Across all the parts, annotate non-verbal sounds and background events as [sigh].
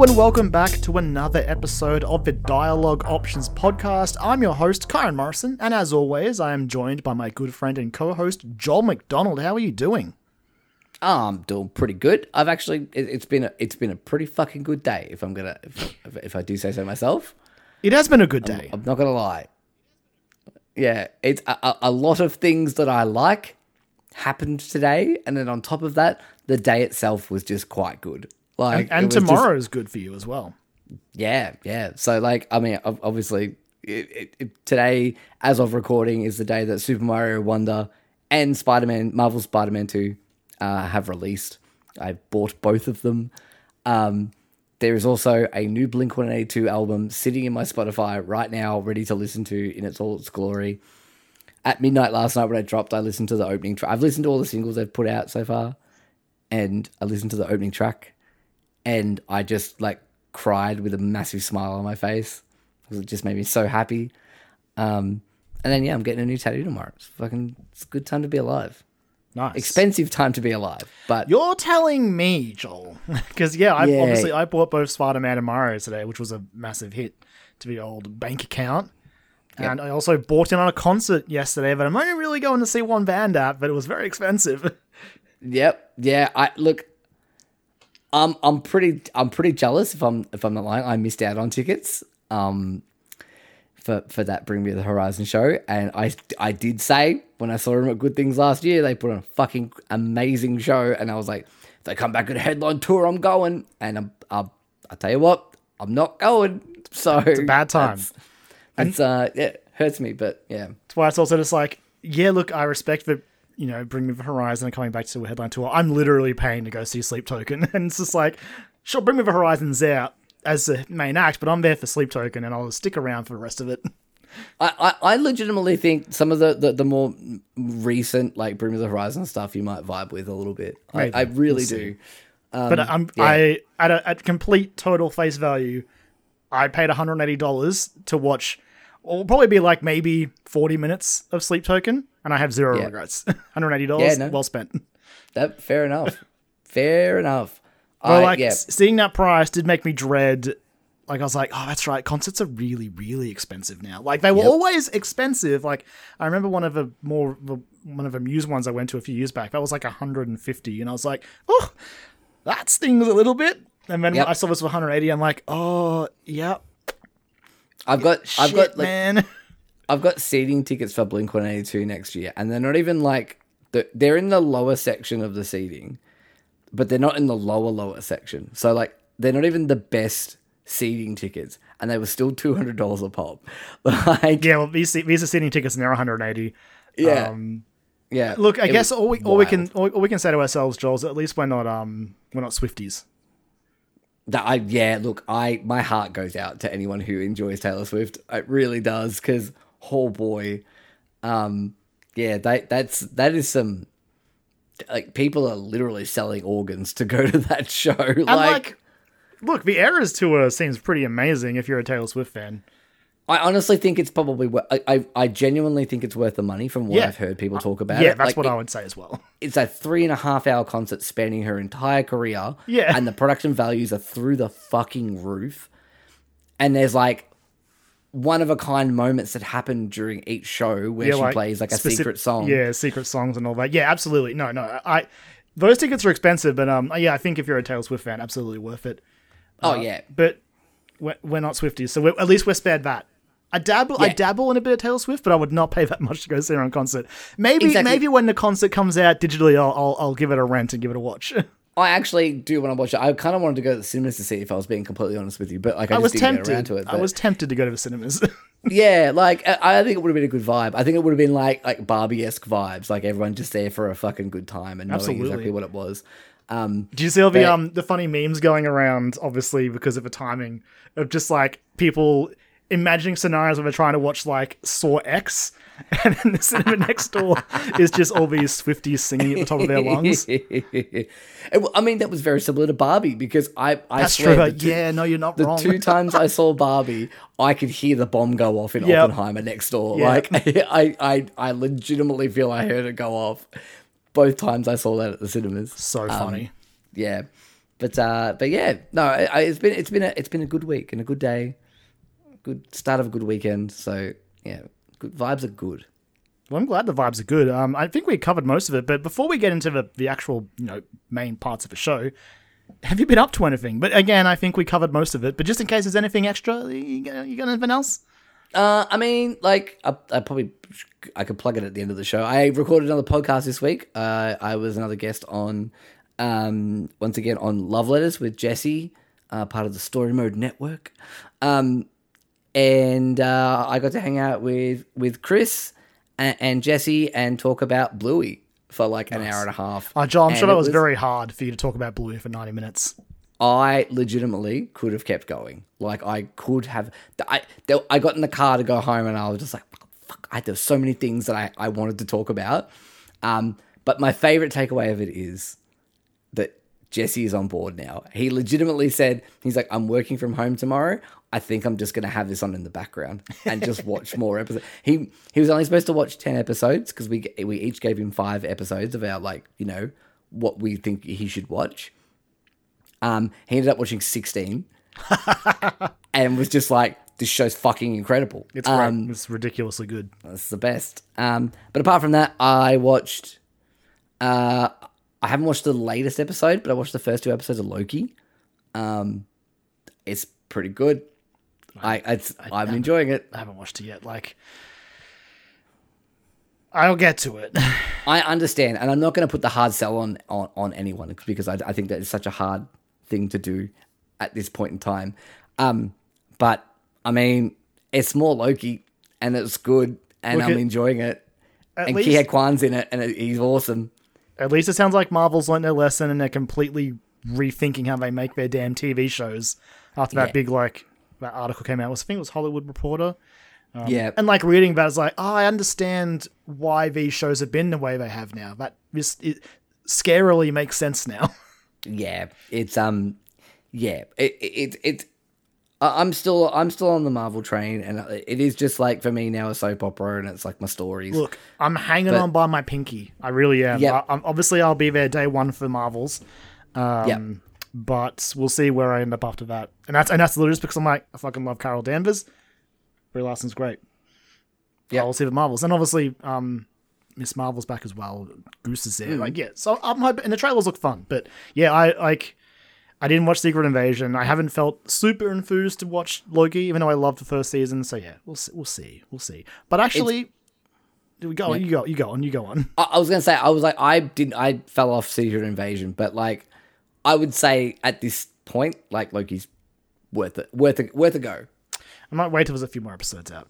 Options podcast. Hello and welcome back to another episode of the Dialogue Options podcast. I'm your host, Kyran Morrison, and as always, I am joined by my good friend and co-host, Joel McDonald. How are you doing? Oh, I'm doing pretty good. I've actually it, it's been a, it's been a pretty fucking good day. If I'm gonna if, if, I do say so myself, It has been a good day. I'm not gonna lie. Yeah, it's a, a lot of things that I like happened today, and then on top of that, the day itself was just quite good. Like and it was just- tomorrow is good for you as well. yeah, yeah. So like, I mean, obviously, it, it, it, today, as of recording, is the day that Super Mario Wonder and Spider Man, Marvel Spider Man Two, uh, have released. I bought both of them. Um, there is also a new Blink One Eighty Two album sitting in my Spotify right now, ready to listen to in its all its glory. At midnight last night when it dropped, I listened to the opening track. I've listened to all the singles they've put out so far, and I listened to the opening track, and I just like cried with a massive smile on my face because it just made me so happy. Um, and then yeah, I'm getting a new tattoo tomorrow. It's fucking it's a good time to be alive. Nice. Expensive time to be alive, but You're telling me, Joel, [laughs] because yeah, I Yeah. obviously I bought both Spider-Man and Mario today, which was a massive hit to the old bank account. And I also bought in on a concert yesterday, but I'm only really going to see one band at, but it was very expensive. [laughs] Yep. Yeah. I look. I'm I'm pretty I'm pretty jealous if I'm if I'm not lying. I missed out on tickets. Um. For, for that Bring Me the Horizon show, and I I did say when I saw them at Good Things last year, they put on a fucking amazing show, and I was like, if they come back with a headline tour, I'm going, and I'm, I'll, I'll tell you what, I'm not going. [laughs] So it's a bad time. It's uh, it hurts me, but yeah, That's why it's also just like, yeah, look, I respect the, you know, Bring Me the Horizon and coming back to a headline tour. I'm literally paying to go see Sleep Token, [laughs] and it's just like, sure, Bring Me the Horizon's out as the main act, but I'm there for Sleep Token, and I'll stick around for the rest of it. [laughs] I, I, I legitimately think some of the, the, the more recent like Bring Me the Horizon stuff you might vibe with a little bit. I, I really We'll do. Um, but I'm yeah. I at a at complete total face value, I paid 180 dollars to watch. Or probably be like maybe 40 minutes of Sleep Token, and I have zero Yeah. regrets. [laughs] 180 dollars, Yeah, no. well spent. That fair enough. fair enough. But I, like yeah, seeing that price did make me dread. Like I was like, oh, that's right. Concerts are really, really expensive now. Like they were Yep. always expensive. Like I remember one of the more the- one of the Muse ones I went to a few years back. That was like 150, and I was like, oh, that stings a little bit. And then Yep. I saw this for 180. I'm like, oh, yeah, I've got I've shit, got like man. [laughs] I've got seating tickets for Blink One Eighty Two next year, and they're not even like the, they're in the lower section of the seating, but they're not in the lower lower section. So like they're not even the best seating tickets, and they were still two hundred dollars a pop. [laughs] Like yeah, well, these these are seating tickets, and they're 180. yeah, Um, yeah. look, I guess all we all we can all, all we can say to ourselves, Joel, is at least we're not um we're not Swifties. That I yeah, look, I my heart goes out to anyone who enjoys Taylor Swift. It really does because oh boy, um, yeah, that that's that is some like people are literally selling organs to go to [laughs] that show. Like, like, look, the Eras tour seems pretty amazing if you're a Taylor Swift fan. I honestly think it's probably wor- I, I I genuinely think it's worth the money from what Yeah. I've heard people talk about. yeah, it. that's Like, what it- I would say as well. [laughs] It's a three and a half hour concert spanning her entire career. Yeah. And the production values are through the fucking roof. And there's like one of a kind moments that happen during each show where Yeah, she like, plays like a specific- secret song. Yeah, secret songs and all that. Yeah, absolutely. No, no, I those tickets are expensive, but um, yeah, I think if you're a Taylor Swift fan, absolutely worth it. Oh yeah. But we're, we're not Swifties, so we're, at least we're spared that. I dabble, I dabble in a bit of Taylor Swift, but I would not pay that [laughs] much to go see her on concert. Maybe, Exactly. maybe when the concert comes out digitally, I'll, I'll, I'll give it a rent and give it a watch. [laughs] I actually do want to watch it. I kind of wanted to go to the cinemas to see if I was being completely honest with you, but like I, I just was didn't tempted. get around to it. I was tempted to go to the cinemas. [laughs] yeah, like I think it would have been a good vibe. I think it would have been like like Barbie esque vibes, like everyone just there for a fucking good time and knowing exactly what it was. Um, Do you see all the But- um the funny memes going around? Obviously, because of the timing of just like people imagining scenarios where they're trying to watch like Saw X, [laughs] and then the cinema next door is just all these Swifties singing at the top of their lungs. [laughs] I mean, that was very similar to Barbie because I, I That's swear two- yeah, no, you're not the wrong. two times I saw Barbie, I could hear the bomb go off in Yep. Oppenheimer next door. Yeah. Like [laughs] I, I, I legitimately feel I heard it go off both times I saw that at the cinemas. so Um, funny. yeah, but uh, but yeah, no, I, I- it's been it's been a it's been a good week and a good day, good start of a good weekend. So yeah, good vibes are good. Well, I'm glad the vibes are good. Um, I think we covered most of it, but before we get into the, the actual, you know, main parts of the show, have you been up to anything? But again, I think we covered most of it. But just in case there's anything extra, you got, you got anything else? Uh, I mean, like, I, I probably I could plug it at the end of the show. I recorded another podcast this week. Uh, I was another guest on, um, once again on Love Letters with Jesse, uh, part of the Story Mode Network, um, and uh, I got to hang out with with Chris and, and Jesse and talk about Bluey for like an hour and a half. Uh, Joel, I'm And sure that it was, very hard for you to talk about Bluey for 90 minutes. I legitimately could have kept going. Like I could have. I I got in the car to go home, and I was just like, "Fuck!" I, there were so many things that I, I wanted to talk about. Um, but my favorite takeaway of it is that Jesse is on board now. He legitimately said, "He's like, I'm working from home tomorrow. I think I'm just gonna have this on in the background and just watch more episodes." He he was only supposed to watch ten episodes because we we each gave him five episodes of our like you know what we think he should watch. Um, he ended up watching 16 [laughs] and was just like, this show's fucking incredible. It's um. It's ridiculously good. It's the best. Um, but apart from that, I watched, uh, I haven't watched the latest episode, but I watched the first two episodes of Loki. Um, it's pretty good. I, it's, I'm enjoying it. I haven't watched it yet. Like, I'll get to it. [laughs] I understand, and I'm not going to put the hard sell on on, on anyone because I, I think that is such a hard thing to do at this point in time. Um, but I mean, it's more Loki, and it's good, and Look I'm at- enjoying it. And least- Ki Kwan's in it, and it, he's awesome. At least it sounds like Marvel's learned their lesson and they're completely rethinking how they make their damn TV shows after that Yeah. big like that article came out. It was I think it was Hollywood Reporter. yeah, And like reading about it, it's like, oh, I understand why these shows have been the way they have now. That this it scarily makes sense now. [laughs] yeah, it's um, yeah, it it it. I'm still I'm still on the Marvel train, and it is just like for me now a soap opera, and it's like my stories. Look, I'm hanging But- on by my pinky. I really am. Yep. I, I'm, obviously, I'll be there day one for Marvels. Um, Yep. But we'll see where I end up after that. And that's and that's literally just because I'm like, I fucking love Carol Danvers. Brie Larson's great. Yeah, I'll see the Marvels. And obviously, um, Miss Marvel's back as well. Goose is there. Like, yeah. So I'm hoping, and the trailers look fun. But yeah, I like. I didn't watch Secret Invasion. I haven't felt super enthused to watch Loki, even though I loved the first season. So yeah, we'll see. We'll see. We'll see. But actually, we go on. You go. You go on. You go on. I, I was gonna say I was like I didn't I fell off Secret Invasion, but like I would say at this point, like Loki's worth it, worth it, worth a go. I might wait till there's a few more episodes out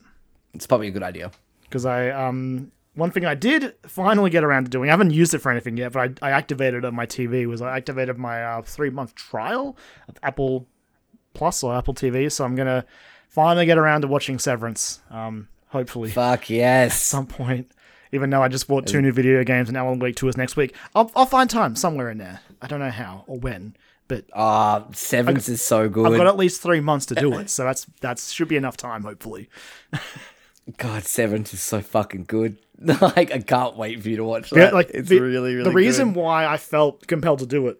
It's probably a good idea. because I um one thing I did finally get around to doing. I haven't used it for anything yet, but I, I activated it on my TV. Was I activated my uh, three month trial of Apple Plus or Apple TV? So I'm gonna finally get around to watching Severance. Um, hopefully Fuck yes. [laughs] some point. Even though I just bought two new video games and Alan Wake 2 is next week, I'll, I'll find time somewhere in there. I don't know how or when, but Ah, Severance is so good. I've got at least three months to do it, so that's that's should be enough time, hopefully. God, Severance is so fucking good. [laughs] like I can't wait for you to watch Yeah, that. like it's the, really, really the reason good. why I felt compelled to do it.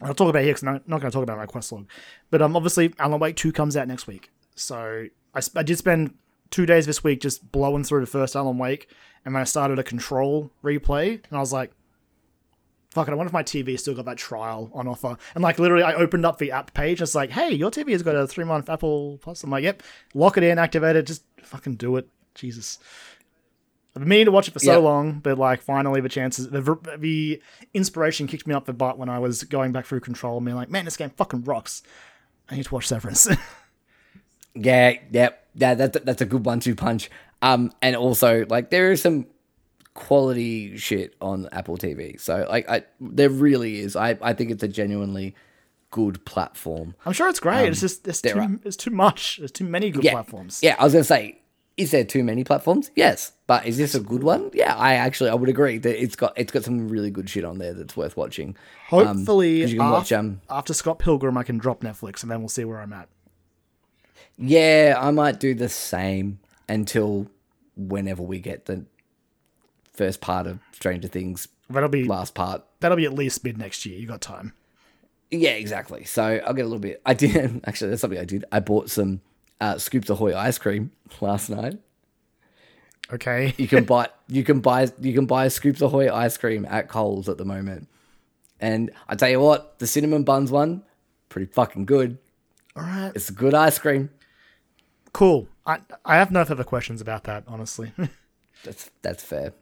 I'll talk about it here because I'm not, not going to talk about my quest log, but um, obviously Alan Wake Two comes out next week, so I, I did spend two days this week just blowing through the first Alan Wake, and then I started a Control replay, and I was like, "Fuck it!" I wonder if my TV still got that trial on offer, and like literally, I opened up the app page. It's like, "Hey, your TV has got a three month Apple Plus." I'm like, "Yep, lock it in, activate it, just fucking do it." Jesus. I've been meaning to watch it for so Yeah. long, but like finally the chances, the, the inspiration kicked me up the butt when I was going back through Control and being like, man, this game fucking rocks. I need to watch Severance. [laughs] Yeah, yeah, yeah. That, that's a good one-two punch. Um, and also like there is some quality shit on Apple TV. So like, I there really is. I I think it's a genuinely good platform. I'm sure it's great. it's just there's too, are- there's too much. There's too many good yeah, platforms. Yeah, I was gonna say, is there too many platforms? Yes, but is this a good one? Yeah, I actually I would agree that it's got it's got some really good shit on there that's worth watching. Um, you can af- watch um after Scott Pilgrim, I can drop Netflix and then we'll see where I'm at. yeah, I might do the same until whenever we get the first part of Stranger Things That'll be last part. that'll be at least mid next year. You got time. Yeah, exactly. So I'll get a little bit. I did [laughs] actually. That's something I did. I bought some uh, Scoops Ahoy ice cream [laughs] last night. Okay. You can [laughs] buy you can buy you can buy Scoops Ahoy ice cream at Coles at the moment. And I tell you what, the cinnamon buns one, pretty fucking good. All right. It's a good ice cream. Cool. I I have no further questions about that, honestly. That's that's fair.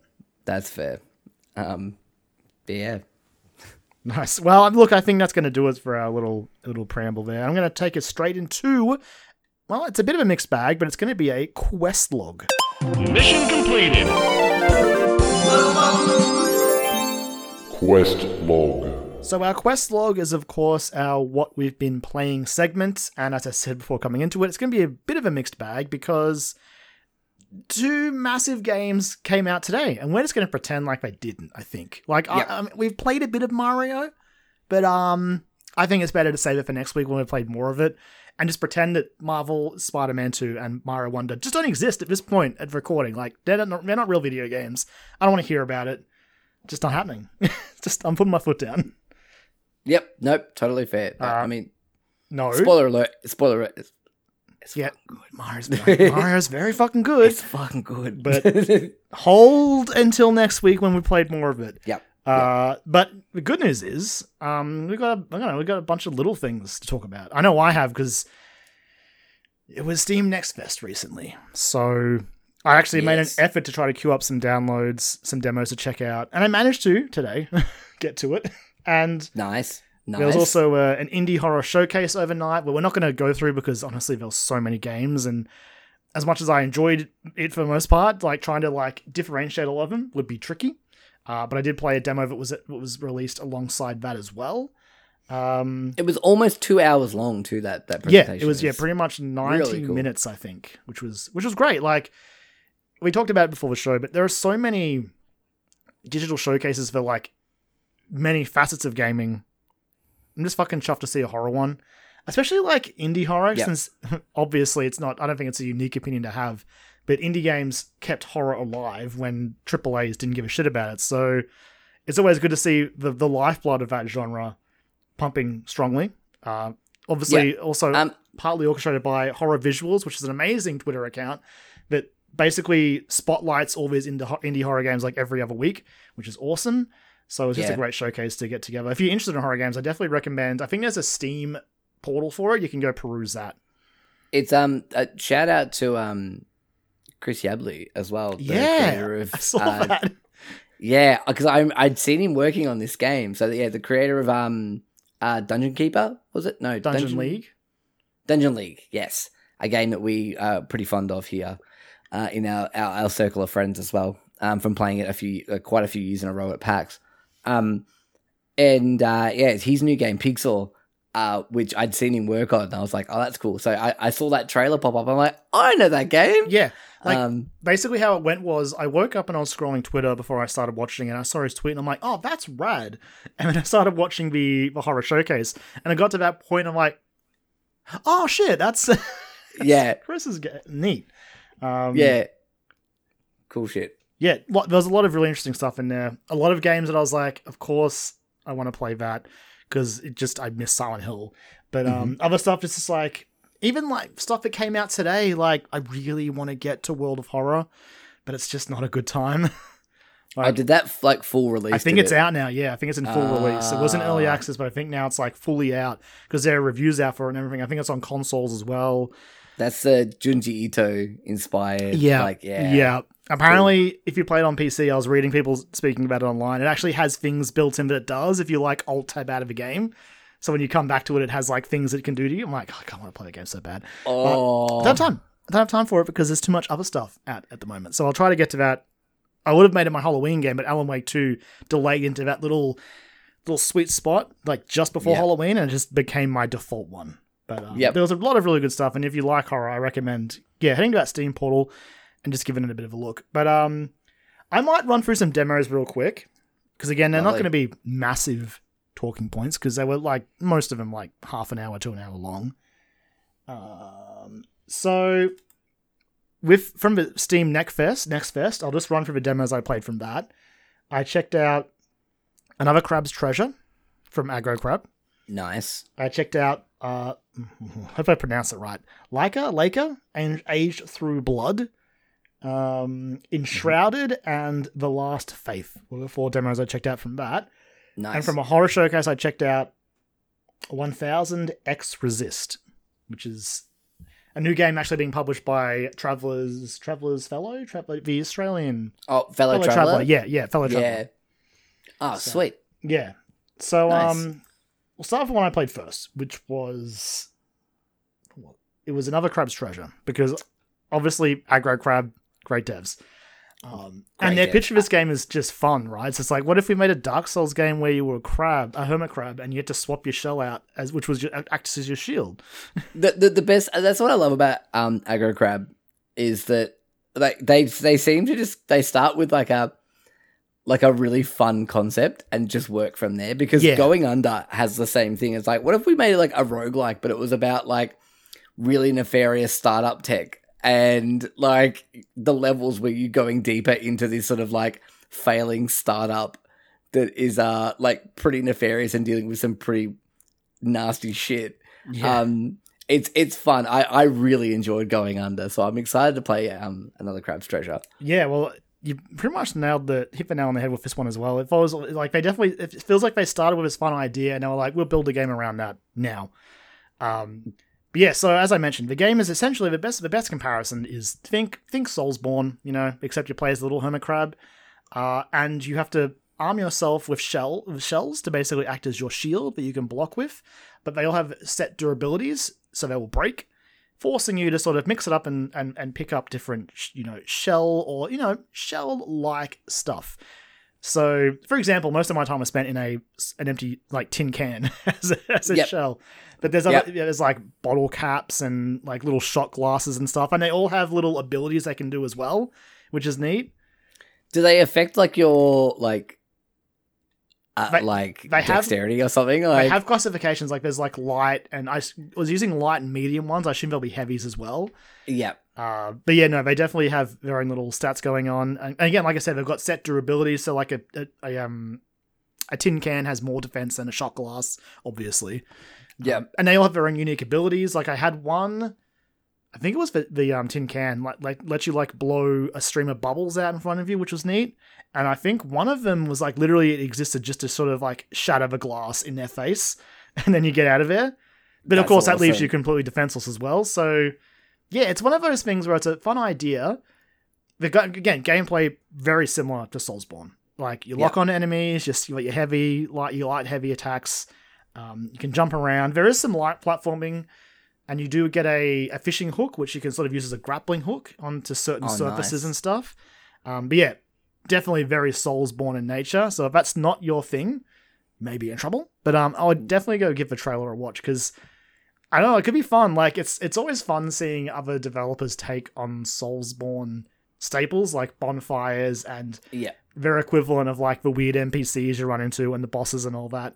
That's fair. Um, but yeah. [laughs] nice. Well, look, I think that's going to do it for our little little preamble there. I'm going to take it straight into. Well, it's a bit of a mixed bag, but it's going to be a quest log. Mission completed. Quest log. So our quest log is, of course, our what we've been playing segment, and as I said before coming into it, it's going to be a bit of a mixed bag because two massive games came out today, and we're just going to pretend like they didn't. I think, like, I- Yep. I, mean, we've played a bit of Mario, but um, I think it's better to save it for next week when we've played more of it, and just pretend that Marvel, Spider-Man Two, and Mario Wonder just don't exist at this point at recording. Like, they're not, they're not real video games. I don't want to hear about it. Just not happening. [laughs] just I'm putting my foot down. Yep. Nope. Totally fair. I Uh, mean, No. spoiler alert. Spoiler alert. It's, Yeah, good. Mario's very, Mario's [laughs] very fucking good. It's fucking good. But- [laughs] Hold until next week when we played more of it. yep. Uh, but the good news is, um, we got a, I don't know, we got a bunch of little things to talk about. I know I have because it was Steam Next Fest recently, so I actually made an effort to try to queue up some downloads, some demos to check out, and I managed to today [laughs] get to it. And Nice. Nice. There was also uh, an indie horror showcase overnight but we're not going to go through because honestly there was so many games and as much as I enjoyed it for the most part, like trying to like differentiate all of them would be tricky. Uh, but I did play a demo that was that was released alongside that as well. Um, It was almost two hours long too. That that presentation. yeah, it was yeah pretty much ninety really cool. minutes I think, which was which was great. Like we talked about it before the show, but there are so many digital showcases for like many facets of gaming. I'm just fucking chuffed to see a horror one, especially like indie horror, Yeah. since [laughs] obviously it's not. I don't think it's a unique opinion to have, but indie games kept horror alive when AAA's didn't give a shit about it. So it's always good to see the the lifeblood of that genre pumping strongly. Uh, obviously, also Um, partly orchestrated by Horror Visuals, which is an amazing Twitter account that basically spotlights all these indie, indie horror games like every other week, which is awesome. So it's just a great showcase to get together. If you're interested in horror games, I definitely recommend. I think there's a Steam portal for it. You can go peruse that. It's um a shout out to um Chris Yabley as well. the yeah, of, I saw uh, that. Yeah, because I I'd seen him working on this game. So yeah, the creator of um uh Dungeon Keeper was it? No, Dungeon League. Dungeon League, yes, a game that we are pretty fond of here uh, in our, our our circle of friends as well. Um, from playing it a few uh, quite a few years in a row at PAX. Um, and uh, yeah, it's his new game Pixel. Uh, which I'd seen him work on, and I was like, "Oh, that's cool." So I, I saw that trailer pop up. I'm like, "I know that game." Yeah, like um, basically how it went was I woke up and I was scrolling Twitter before I started watching it. And I saw his tweet and I'm like, oh, that's rad. [laughs] And then I started watching the, the horror showcase and I got to that point. I'm like, oh shit, that's [laughs] yeah, Chris is ge- neat. Um, yeah, cool shit. Yeah. Lo- there was a lot of really interesting stuff in there. A lot of games that I was like, of course I want to play that because it just I miss Silent Hill. But um, other stuff is just like even like stuff that came out today. Like I really want to get to World of Horror, but it's just not a good time. [laughs] I did that like full release. I think it's it? out now. Yeah, I think it's in full release. It wasn't early Ah. access, but I think now it's like fully out because there are reviews out for it and everything. I think it's on consoles as well. That's the Junji Ito inspired. Yeah, like yeah, yeah. Apparently, if you play it on PC, I was reading people speaking about it online. It actually has things built in that it does if you like alt tab out of a game. So when you come back to it, it has like things it can do to you. I'm like, "Oh, I can't want to play the game so bad. Oh, I don't have time. I don't have time for it because there's too much other stuff out at the moment. So I'll try to get to that. I would have made it my Halloween game, but Alan Wake 2 delayed into that little little sweet spot, like just before. Halloween, and it just became my default one. But um, Yep. there was a lot of really good stuff, and if you like horror, I recommend yeah heading to that Steam portal and just giving it a bit of a look. But um, I might run through some demos real quick because again, they're not going to be massive talking points because they were like most of them like half an hour to an hour long. Um, so with from the Steam Next Fest, Next Fest, I'll just run through the demos I played from that. I checked out another Crab's Treasure from Aggro Crab. Nice. I checked out. Uh, [laughs] hope I pronounce it right. Laika, Laika, and Aged Through Blood, um, Enshrouded, and The Last Faith were the four demos I checked out from that. Nice. And from a horror showcase, I checked out 1000 X Resist, which is a new game actually being published by Travelers Travelers Fellow, Traveler, the Australian oh, fellow, fellow traveler. traveler. Yeah, yeah, fellow traveler. Yeah. Oh, sweet. Yeah. So Nice. um we'll start with one I played first, which was it was another Crab's Treasure because obviously aggro crab, great devs. Um, Great and their dev. pitch for this game is just fun, right? So it's like, what if we made a Dark Souls game where you were a crab, a hermit crab, and you had to swap your shell out as which was your, acts as your shield. [laughs] the, the the best that's what I love about um aggro crab is that like they they seem to just they start with like a like a really fun concept and just work from there because Yeah. going under has the same thing it's like what if we made it like a roguelike but it was about like really nefarious startup tech and like the levels where you're going deeper into this sort of like failing startup that is uh like pretty nefarious and dealing with some pretty nasty shit um, it's it's fun. I, I really enjoyed going under, so I'm excited to play um another Crab's Treasure. Yeah, well, you pretty much nailed the hit the nail on the head with this one as well. It follows like they definitely it feels like they started with this final idea and they were like, we'll build a game around that now. Um, yeah, so as I mentioned, the game is essentially the best. The best comparison is think think Soulsborne, you know, except you play as a little hermit crab, uh, and you have to arm yourself with shell shells to basically act as your shield that you can block with. But they all have set durabilities, so they will break forcing you to sort of mix it up and, and, and pick up different, you know, shell or, you know, shell like stuff. So, for example, most of my time was spent in a an empty like tin can [laughs] as a, as a Yep. shell. But there's other, Yep. yeah, there's like bottle caps and like little shot glasses and stuff, and they all have little abilities they can do as well, which is neat. Do they affect like your like uh, They- like they have- dexterity or something? They have classifications like there's like light, and I was using light and medium ones. I assume there'll be heavies as well. yeah, Uh, but yeah, no, they definitely have their own little stats going on. And, and again, like I said, they've got set durability. So like a, a, a um a tin can has more defense than a shot glass, obviously. yeah. Um, and they all have their own unique abilities. Like I had one, I think it was the, the um tin can like like lets you like blow a stream of bubbles out in front of you, which was neat. And I think one of them was like literally it existed just to sort of like shatter the glass in their face, [laughs] and then you get out of there. But of That's course, that leaves you completely defenseless as well. So yeah, it's one of those things where it's a fun idea. The again gameplay very similar to Soulsborne. Like you lock on enemies, just you your heavy, light, your light heavy attacks. Um, you can jump around. There is some light platforming, and you do get a, a fishing hook, which you can sort of use as a grappling hook onto certain Oh, surfaces nice. and stuff. Um, but yeah, definitely very Soulsborne in nature. So if that's not your thing, maybe in trouble. But um, I would definitely go give the trailer a watch because I don't know, it could be fun. Like it's it's always fun seeing other developers take on Soulsborne staples like bonfires and Yeah. their equivalent of like the weird NPCs you run into and the bosses and all that.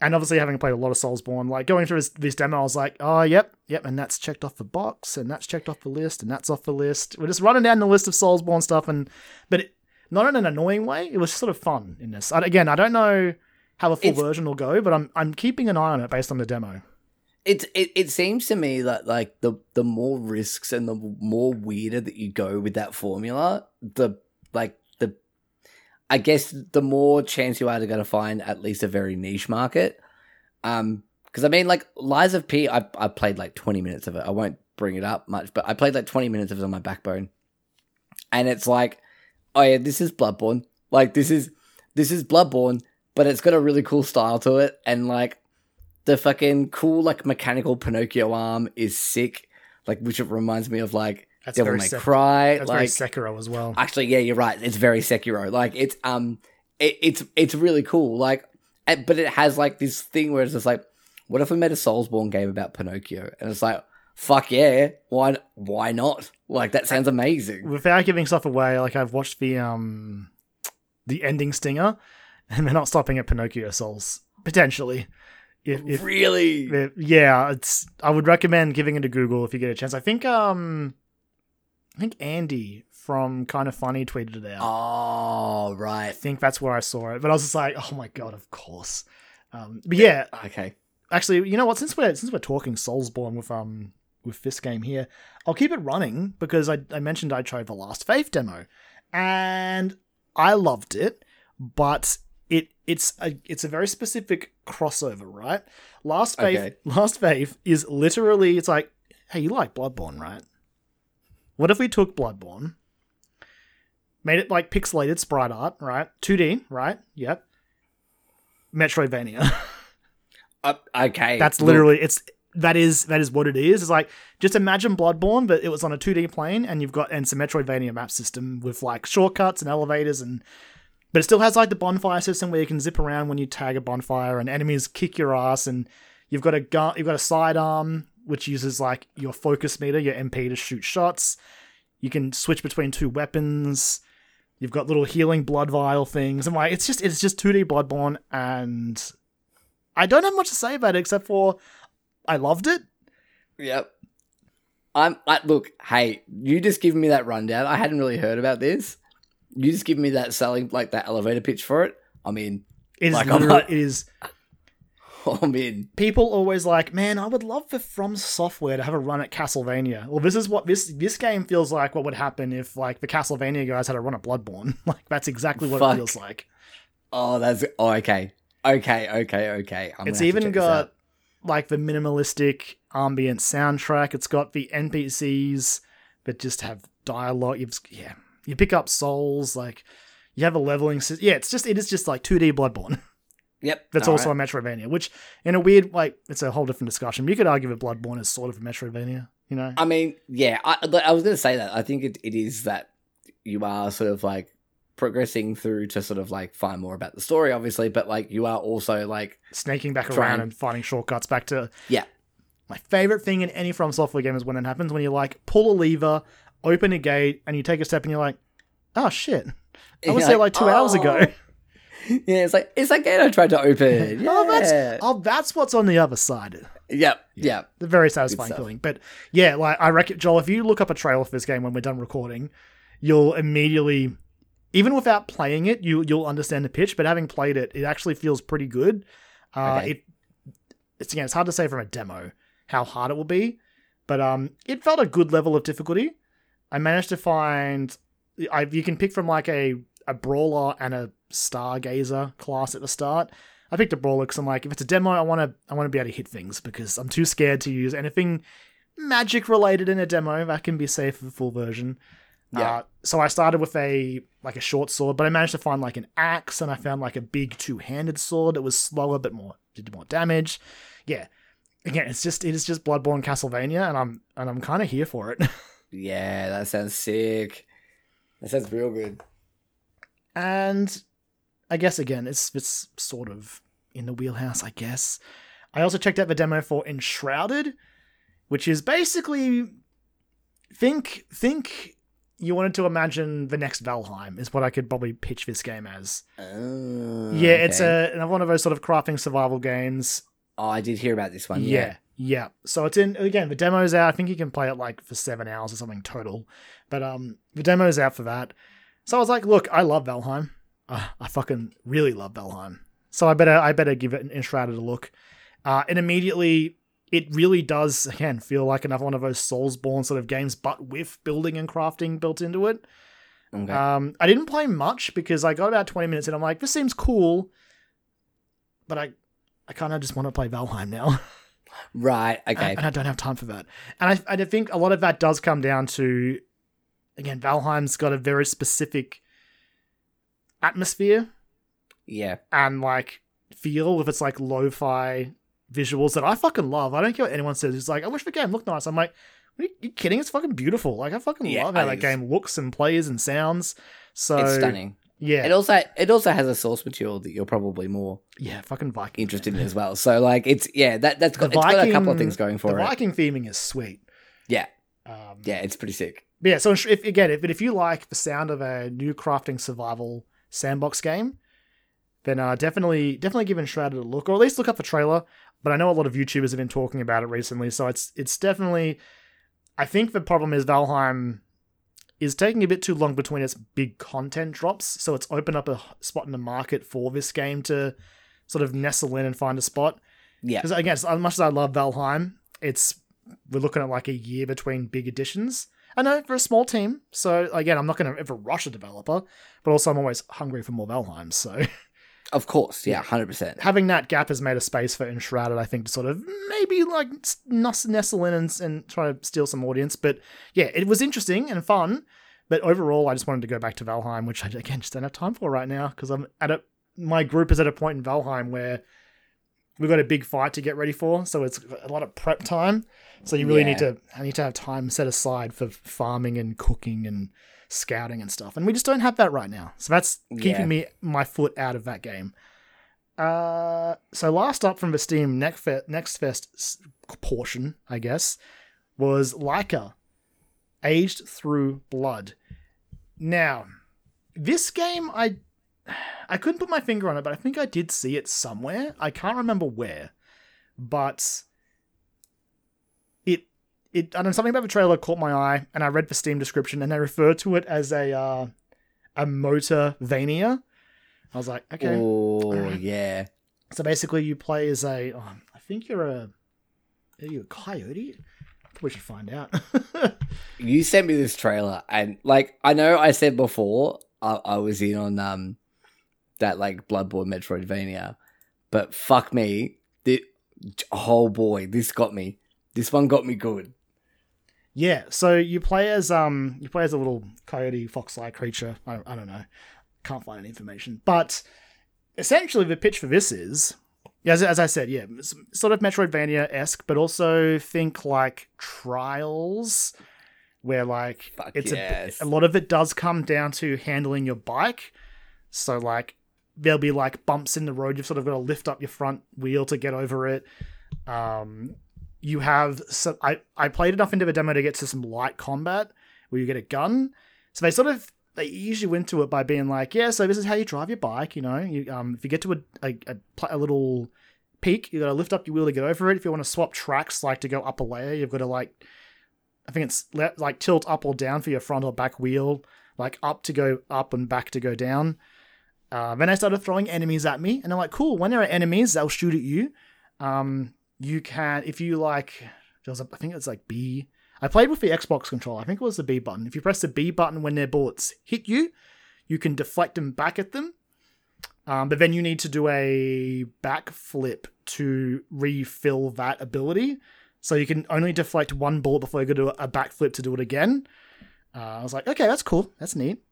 And obviously, having played a lot of Soulsborne, like going through this, this demo, I was like, oh, yep, yep, and that's checked off the box, and that's checked off the list, and that's off the list. We're just running down the list of Soulsborne stuff, and but it, not in an annoying way. It was sort of fun in this. I, again, I don't know how the full It's- version will go, but I'm I'm keeping an eye on it based on the demo. It, it it seems to me that like the the more risks and the more weirder that you go with that formula, the like the I guess the more chance you are to to find at least a very niche market. Um, because I mean, like Lies of P, I I played like twenty minutes of it. I won't bring it up much, but I played like twenty minutes of it on my backbone, and it's like, oh yeah, this is Bloodborne. Like this is this is Bloodborne, but it's got a really cool style to it, and like the fucking cool like mechanical Pinocchio arm is sick. Like which it reminds me of like That's Devil May Sek- Cry. That's like very Sekiro as well. actually, yeah, you're right. It's very Sekiro. Like it's um, it, it's it's really cool. Like, but it has like this thing where it's just like, what if we made a Soulsborne game about Pinocchio? And it's like, fuck yeah, why why not? Like that sounds amazing. Without giving stuff away, like I've watched the um the ending stinger, and they're not stopping at Pinocchio Souls potentially. If, if really? It- yeah, it's. I would recommend giving it a Google if you get a chance. I think um, I think Andy from Kind of Funny tweeted it out. Oh right, I think that's where I saw it. But I was just like, oh my god, of course. Um, but yeah, Okay. actually, you know what? Since we're since we're talking Soulsborne with um with this game here, I'll keep it running because I, I mentioned I tried the Last Faith demo, and I loved it, but it it's a it's a very specific crossover, right? Last Faith Okay. Last Faith is literally it's like, hey, you like Bloodborne, right? What if we took Bloodborne, made it like pixelated sprite art, right? 2D, right? Yep. Metroidvania. [laughs] Uh, okay. That's Look, literally it's that is that is what it is. It's like just imagine Bloodborne, but it was on a 2D plane, and you've got and some Metroidvania map system with like shortcuts and elevators, and but it still has like the bonfire system where you can zip around when you tag a bonfire, and enemies kick your ass, and you've got a gun, you've got a sidearm which uses like your focus meter, your MP to shoot shots. You can switch between two weapons. You've got little healing blood vial things. I'm like, it's just it's just 2D Bloodborne, and I don't have much to say about it except for I loved it. Yep. I'm like, look, hey, you just giving me that rundown. I hadn't really heard about this. You just give me that selling, like that elevator pitch for it. I'm in. It is Like, not- it is [laughs] I'm in. people always like, man, I would love for From Software to have a run at Castlevania. Well, this is what this this game feels like. What would happen if like the Castlevania guys had a run at Bloodborne? [laughs] Like that's exactly what Fuck. it feels like. Oh, that's oh, okay, okay, okay, okay. I'm it's gonna have to even got like the minimalistic ambient soundtrack. It's got the NPCs that just have dialogue. You've, yeah, you pick up souls. Like you have a leveling system. Yeah, it's just it is just like 2D Bloodborne. [laughs] Yep. That's also right. a Metroidvania, which in a weird like it's a whole different discussion. You could argue that Bloodborne is sort of a Metroidvania, you know? I mean, yeah, I, I was going to say that. I think it, it is that you are sort of like progressing through to sort of like find more about the story, obviously, but like you are also like, Snaking back Trying. around and finding shortcuts back to yeah, my favorite thing in any From Software game is when it happens when you like pull a lever, open a gate, and you take a step and you're like, oh shit, I was there like, like two hours ago. "Oh." [laughs] yeah, it's like it's that gate I tried to open. Yeah, [laughs] Oh, that's oh, that's what's on the other side. yep, yep. The very satisfying feeling. But yeah, like I reckon, Joel, if you look up a trailer for this game when we're done recording, you'll immediately, even without playing it, you you'll understand the pitch. But having played it, it actually feels pretty good. Uh, Okay. It it's again, it's hard to say from a demo how hard it will be, but um, it felt a good level of difficulty. I managed to find, I you can pick from like a a brawler and a stargazer class at the start. I picked a brawler because I'm like, if it's a demo, I want to I want to be able to hit things because I'm too scared to use anything magic related in a demo. That can be safe for the full version. Yeah. Uh, so I started with a like a short sword, but I managed to find like an axe, and I found like a big two handed sword that was slower but more did more damage. Yeah. Again, it's just it is just Bloodborne Castlevania, and I'm and I'm kind of here for it. [laughs] Yeah, that sounds sick. That sounds real good. and I guess again, it's it's sort of in the wheelhouse, I guess. I also checked out the demo for Enshrouded, which is basically think think you wanted to imagine the next Valheim is what I could probably pitch this game as. Oh, yeah, it's a another one of those sort of crafting survival games. Oh, I did hear about this one. yeah. Yeah. Yeah. So it's in again, the demo's out. I think you can play it like for seven hours or something total. But um the demo's out for that. So I was like, look, I love Valheim. Uh, I fucking really love Valheim. So I better I better give it an Enshrouded a look. Uh, and immediately it really does again feel like another one of those Soulsborne sort of games, but with building and crafting built into it. Okay. Um, I didn't play much because I got about 20 minutes and I'm like, this seems cool, but I, I kind of just want to play Valheim now. [laughs] right. Okay. and I don't have time for that. And I, I think a lot of that does come down to, again, Valheim's got a very specific atmosphere yeah. and like feel with its like lo-fi visuals that I fucking love. I don't care what anyone says. It's like, I wish the game looked nice. I'm like, are you, you kidding? It's fucking beautiful. Like I fucking Yeah, love how that game looks and plays and sounds. So it's stunning. Yeah, It also it also has a source material that you're probably more yeah, fucking Viking. interested in as well. So like it's yeah that that's got, it's got a couple of things going The for it. The Viking theming is sweet. Yeah. Um, Yeah, it's pretty sick. But yeah, so if again, if if you like the sound of a new crafting survival sandbox game, then uh, definitely definitely give Enshrouded a look, or at least look up the trailer. But I know a lot of YouTubers have been talking about it recently, so it's it's definitely. I think the problem is Valheim is taking a bit too long between its big content drops, so it's opened up a spot in the market for this game to sort of nestle in and find a spot. Yeah. Because again, as much as I love Valheim, it's we're looking at like a year between big additions. I know for a small team, so again, I'm not going to ever rush a developer, but also I'm always hungry for more Valheim. So [laughs] Of course. Yeah. Hundred percent. having that gap has made a space for Enshrouded, I think, to sort of maybe like nestle in and, and try to steal some audience. But yeah, it was interesting and fun. But overall, I just wanted to go back to Valheim, which I again just don't have time for right now because I'm at a my group is at a point in Valheim where we've got a big fight to get ready for, so it's a lot of prep time. So you really need to I need to have time set aside for farming and cooking and scouting and stuff, and we just don't have that right now. So that's keeping Yeah. me my foot out of that game. Uh, so last up from the Steam Next Fest, Next Fest portion, I guess, was Laika, Aged Through Blood. Now, this game, I I couldn't put my finger on it, but I think I did see it somewhere. I can't remember where, but it I don't know something about the trailer caught my eye, and I read the Steam description, and they refer to it as a uh, a motorvania. I was like, okay. Oh yeah. So basically, you play as a. Oh, I think you're a. Are you a coyote? We should find out. [laughs] You sent me this trailer, and like I know I said before, I, I was in on um that like Bloodborne Metroidvania, but fuck me, the oh boy, this got me. This one got me good. Yeah. So you play as um. You play as a little coyote fox-like creature. I, I don't know. Can't find any information, but essentially the pitch for this is. As, as I said, yeah, sort of Metroidvania esque, but also think like Trials, where like Fuck it's yes. a, a lot of it does come down to handling your bike. So like there'll be like bumps in the road. You've sort of got to lift up your front wheel to get over it. Um, you have so I I played enough into the demo to get to some light combat where you get a gun. So they sort of they usually went to it by being like, yeah, so this is how you drive your bike. You know, you um if you get to a a, a, a little peak, you got to lift up your wheel to get over it. If you want to swap tracks, like to go up a layer, you've got to like I think it's le- like tilt up or down for your front or back wheel, like up to go up and back to go down. Uh, then I started throwing enemies at me, and I'm like, cool. When there are enemies, they'll shoot at you. Um, you can if you like. There was a, I think it's like B. I played with the Xbox controller. I think it was the B button. If you press the B button when their bullets hit you, you can deflect them back at them. Um, but then you need to do a backflip to refill that ability. So you can only deflect one bullet before you go to a backflip to do it again. Uh, I was like, okay, that's cool. That's neat.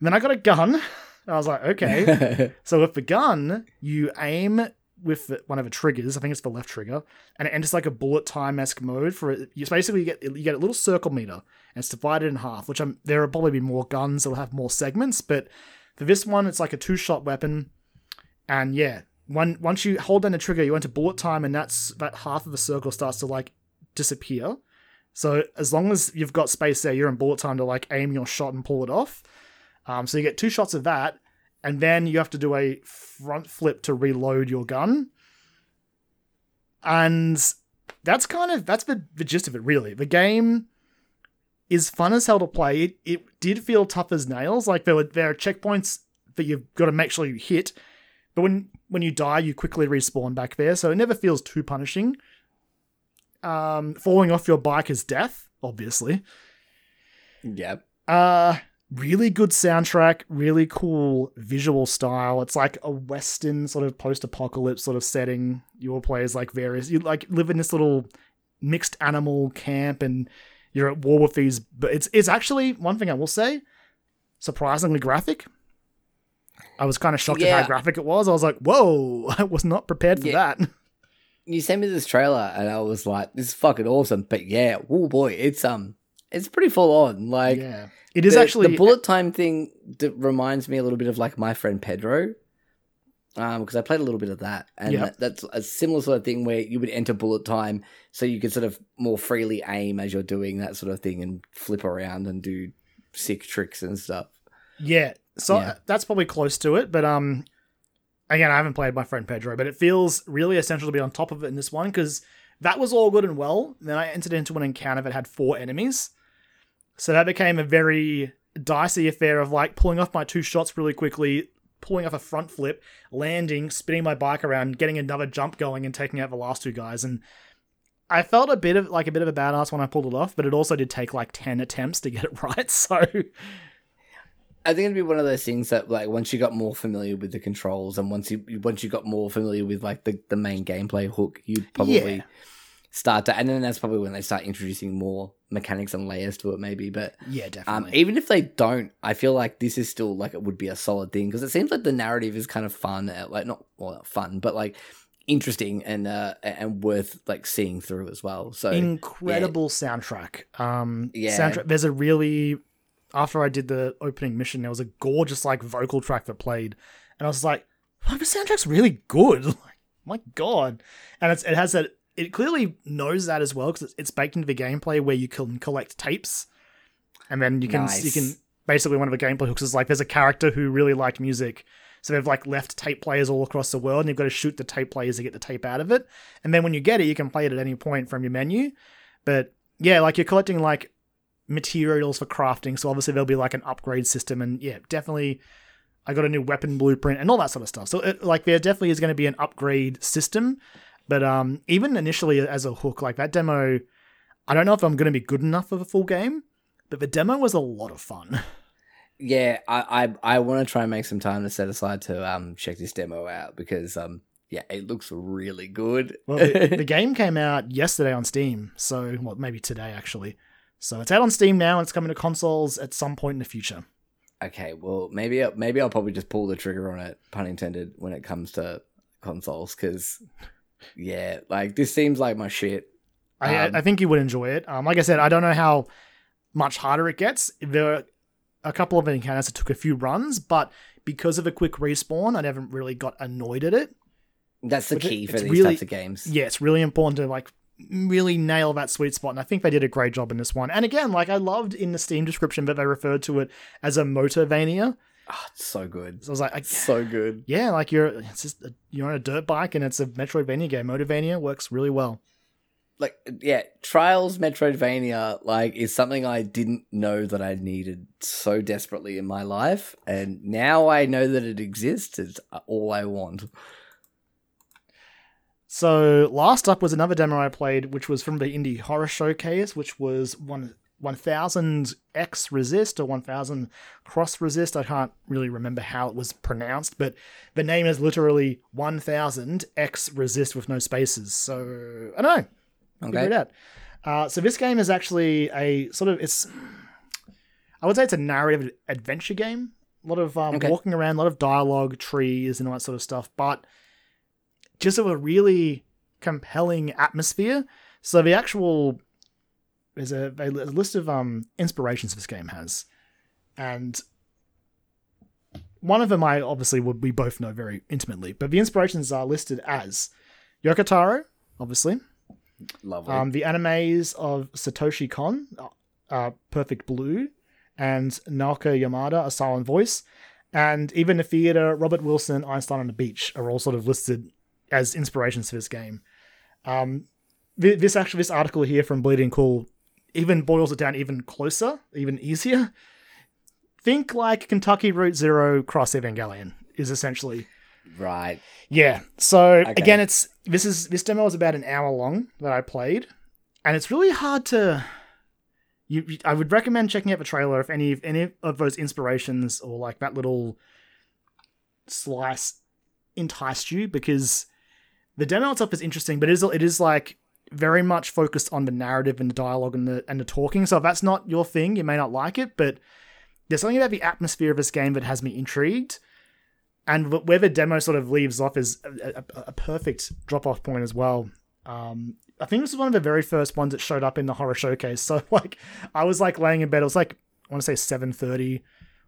And then I got a gun. [laughs] I was like, okay. [laughs] so with the gun, you aim with one of the triggers. I think it's the left trigger, and it enters like a bullet time esque mode. For it, you basically get you get a little circle meter, and it's divided in half. Which I'm there will probably be more guns that'll have more segments, but for this one, it's like a two shot weapon, and yeah, one once you hold down the trigger, you enter bullet time, and that's that half of the circle starts to like disappear. So as long as you've got space there, you're in bullet time to like aim your shot and pull it off. Um, so you get two shots of that, and then you have to do a front flip to reload your gun. And that's kind of that's the, the gist of it, really. The game is fun as hell to play. It, it did feel tough as nails. Like there were there are checkpoints that you've got to make sure you hit, but when when you die, you quickly respawn back there, so it never feels too punishing. Um, falling off your bike is death, obviously. yep. Uh really good soundtrack, really cool visual style. It's like a western sort of post-apocalypse sort of setting. Your players like various you like live in this little mixed animal camp and you're at war with these but it's it's actually one thing I will say, surprisingly graphic. I was kind of shocked at how graphic it was. I was like, "Whoa, [laughs] I was not prepared for Yeah. that." [laughs] You sent me this trailer, and I was like, "This is fucking awesome." But yeah, oh boy, it's um, it's pretty full on. Like, yeah. It is the, actually the bullet time thing that reminds me a little bit of like my friend Pedro. Um, because I played a little bit of that, and Yep. that, that's a similar sort of thing where you would enter bullet time, so you could sort of more freely aim as you're doing that sort of thing, and flip around and do sick tricks and stuff. Yeah. So Yeah. that's probably close to it, but um again, I haven't played my friend Pedro, but it feels really essential to be on top of it in this one because that was all good and well. Then I entered into an encounter that had four enemies. So that became a very dicey affair of like pulling off my two shots really quickly, pulling off a front flip, landing, spinning my bike around, getting another jump going, and taking out the last two guys. And I felt a bit of like a bit of a badass when I pulled it off, but it also did take like ten attempts to get it [laughs] right. So I think it'd be one of those things that like once you got more familiar with the controls and once you once you got more familiar with like the, the main gameplay hook, you'd probably Yeah. Start to and then that's probably when they start introducing more mechanics and layers to it maybe. But yeah, um, definitely. even if they don't, I feel like this is still like it would be a solid thing because it seems like the narrative is kind of fun, uh, like not well not fun, but like interesting and uh and worth like seeing through as well. So incredible soundtrack. Um, Yeah. soundtrack. There's a really after I did the opening mission, there was a gorgeous like vocal track that played, and I was like, "Wow, the soundtrack's really good." [laughs] Like, my god, and it's it has that. It clearly knows that as well because it's, it's baked into the gameplay where you can collect tapes, and then you can Nice. you can basically one of the gameplay hooks is like there's a character who really liked music. So they've like left tape players all across the world, and you've got to shoot the tape players to get the tape out of it. And then when you get it, you can play it at any point from your menu. But yeah, like you're collecting like materials for crafting. So obviously there'll be like an upgrade system, and yeah, definitely. I got a new weapon blueprint and all that sort of stuff. So it, like there definitely is going to be an upgrade system, but um even initially as a hook, like that demo, I don't know if I'm going to be good enough for a full game, but the demo was a lot of fun. [laughs] yeah, I I, I want to try and make some time to set aside to um check this demo out because um yeah, it looks really good. Well, the, [laughs] the game came out yesterday on Steam, so well maybe today actually. So it's out on Steam now, and it's coming to consoles at some point in the future. Okay, well, maybe maybe I'll probably just pull the trigger on it, pun intended, when it comes to consoles, because yeah, like this seems like my shit. I, Um, I think you would enjoy it. Um, like I said, I don't know how much harder it gets. There are a couple of encounters that took a few runs, but because of a quick respawn, I never really got annoyed at it. That's the But it- key for these really- types of games. Yeah, it's really important to like really nail that sweet spot, and I think they did a great job in this one. And again, like I loved in the Steam description that they referred to it as a Motorvania. Oh, it's so good, So I was like, I, so good. yeah, like you're it's just a, you're on a dirt bike and it's a Metroidvania game. Motorvania works really well. Like yeah, Trials Metroidvania like is something I didn't know that I needed so desperately in my life, and now I know that it exists. It's all I want. So last up was another demo I played, which was from the Indie Horror Showcase, which was one 1000 X Resist or 1000 Cross Resist. I can't really remember how it was pronounced, but the name is literally 1000 X Resist with no spaces. So I don't know. Figure it Okay, out. Uh, so this game is actually a sort of it's. I would say it's a narrative adventure game. A lot of um, Okay. walking around, a lot of dialogue, trees, and all that sort of stuff. But just of a really compelling atmosphere. So the actual there's a, a list of um inspirations this game has, and one of them I obviously would we both know very intimately. But the inspirations are listed as Yoko Taro, obviously, lovely. um, the animes of Satoshi Kon, uh, Perfect Blue, and Naoko Yamada, A Silent Voice, and even the theater Robert Wilson, Einstein on the Beach are all sort of listed as inspirations for this game. Um, this actually, this article here from Bleeding Cool even boils it down even closer, even easier. Think like Kentucky Route Zero Cross Evangelion is essentially right. yeah. So Okay. again, it's this is this demo is about an hour long that I played, and it's really hard to. You, I would recommend checking out the trailer if any if any of those inspirations or like that little slice enticed you because the demo itself is interesting, but it is it is like very much focused on the narrative and the dialogue and the and the talking. So if that's not your thing, you may not like it, but there's something about the atmosphere of this game that has me intrigued. And where the demo sort of leaves off is a, a, a perfect drop off point as well. Um, I think this was one of the very first ones that showed up in the horror showcase. [laughs] So like, I was like laying in bed. It was like I want to say seven thirty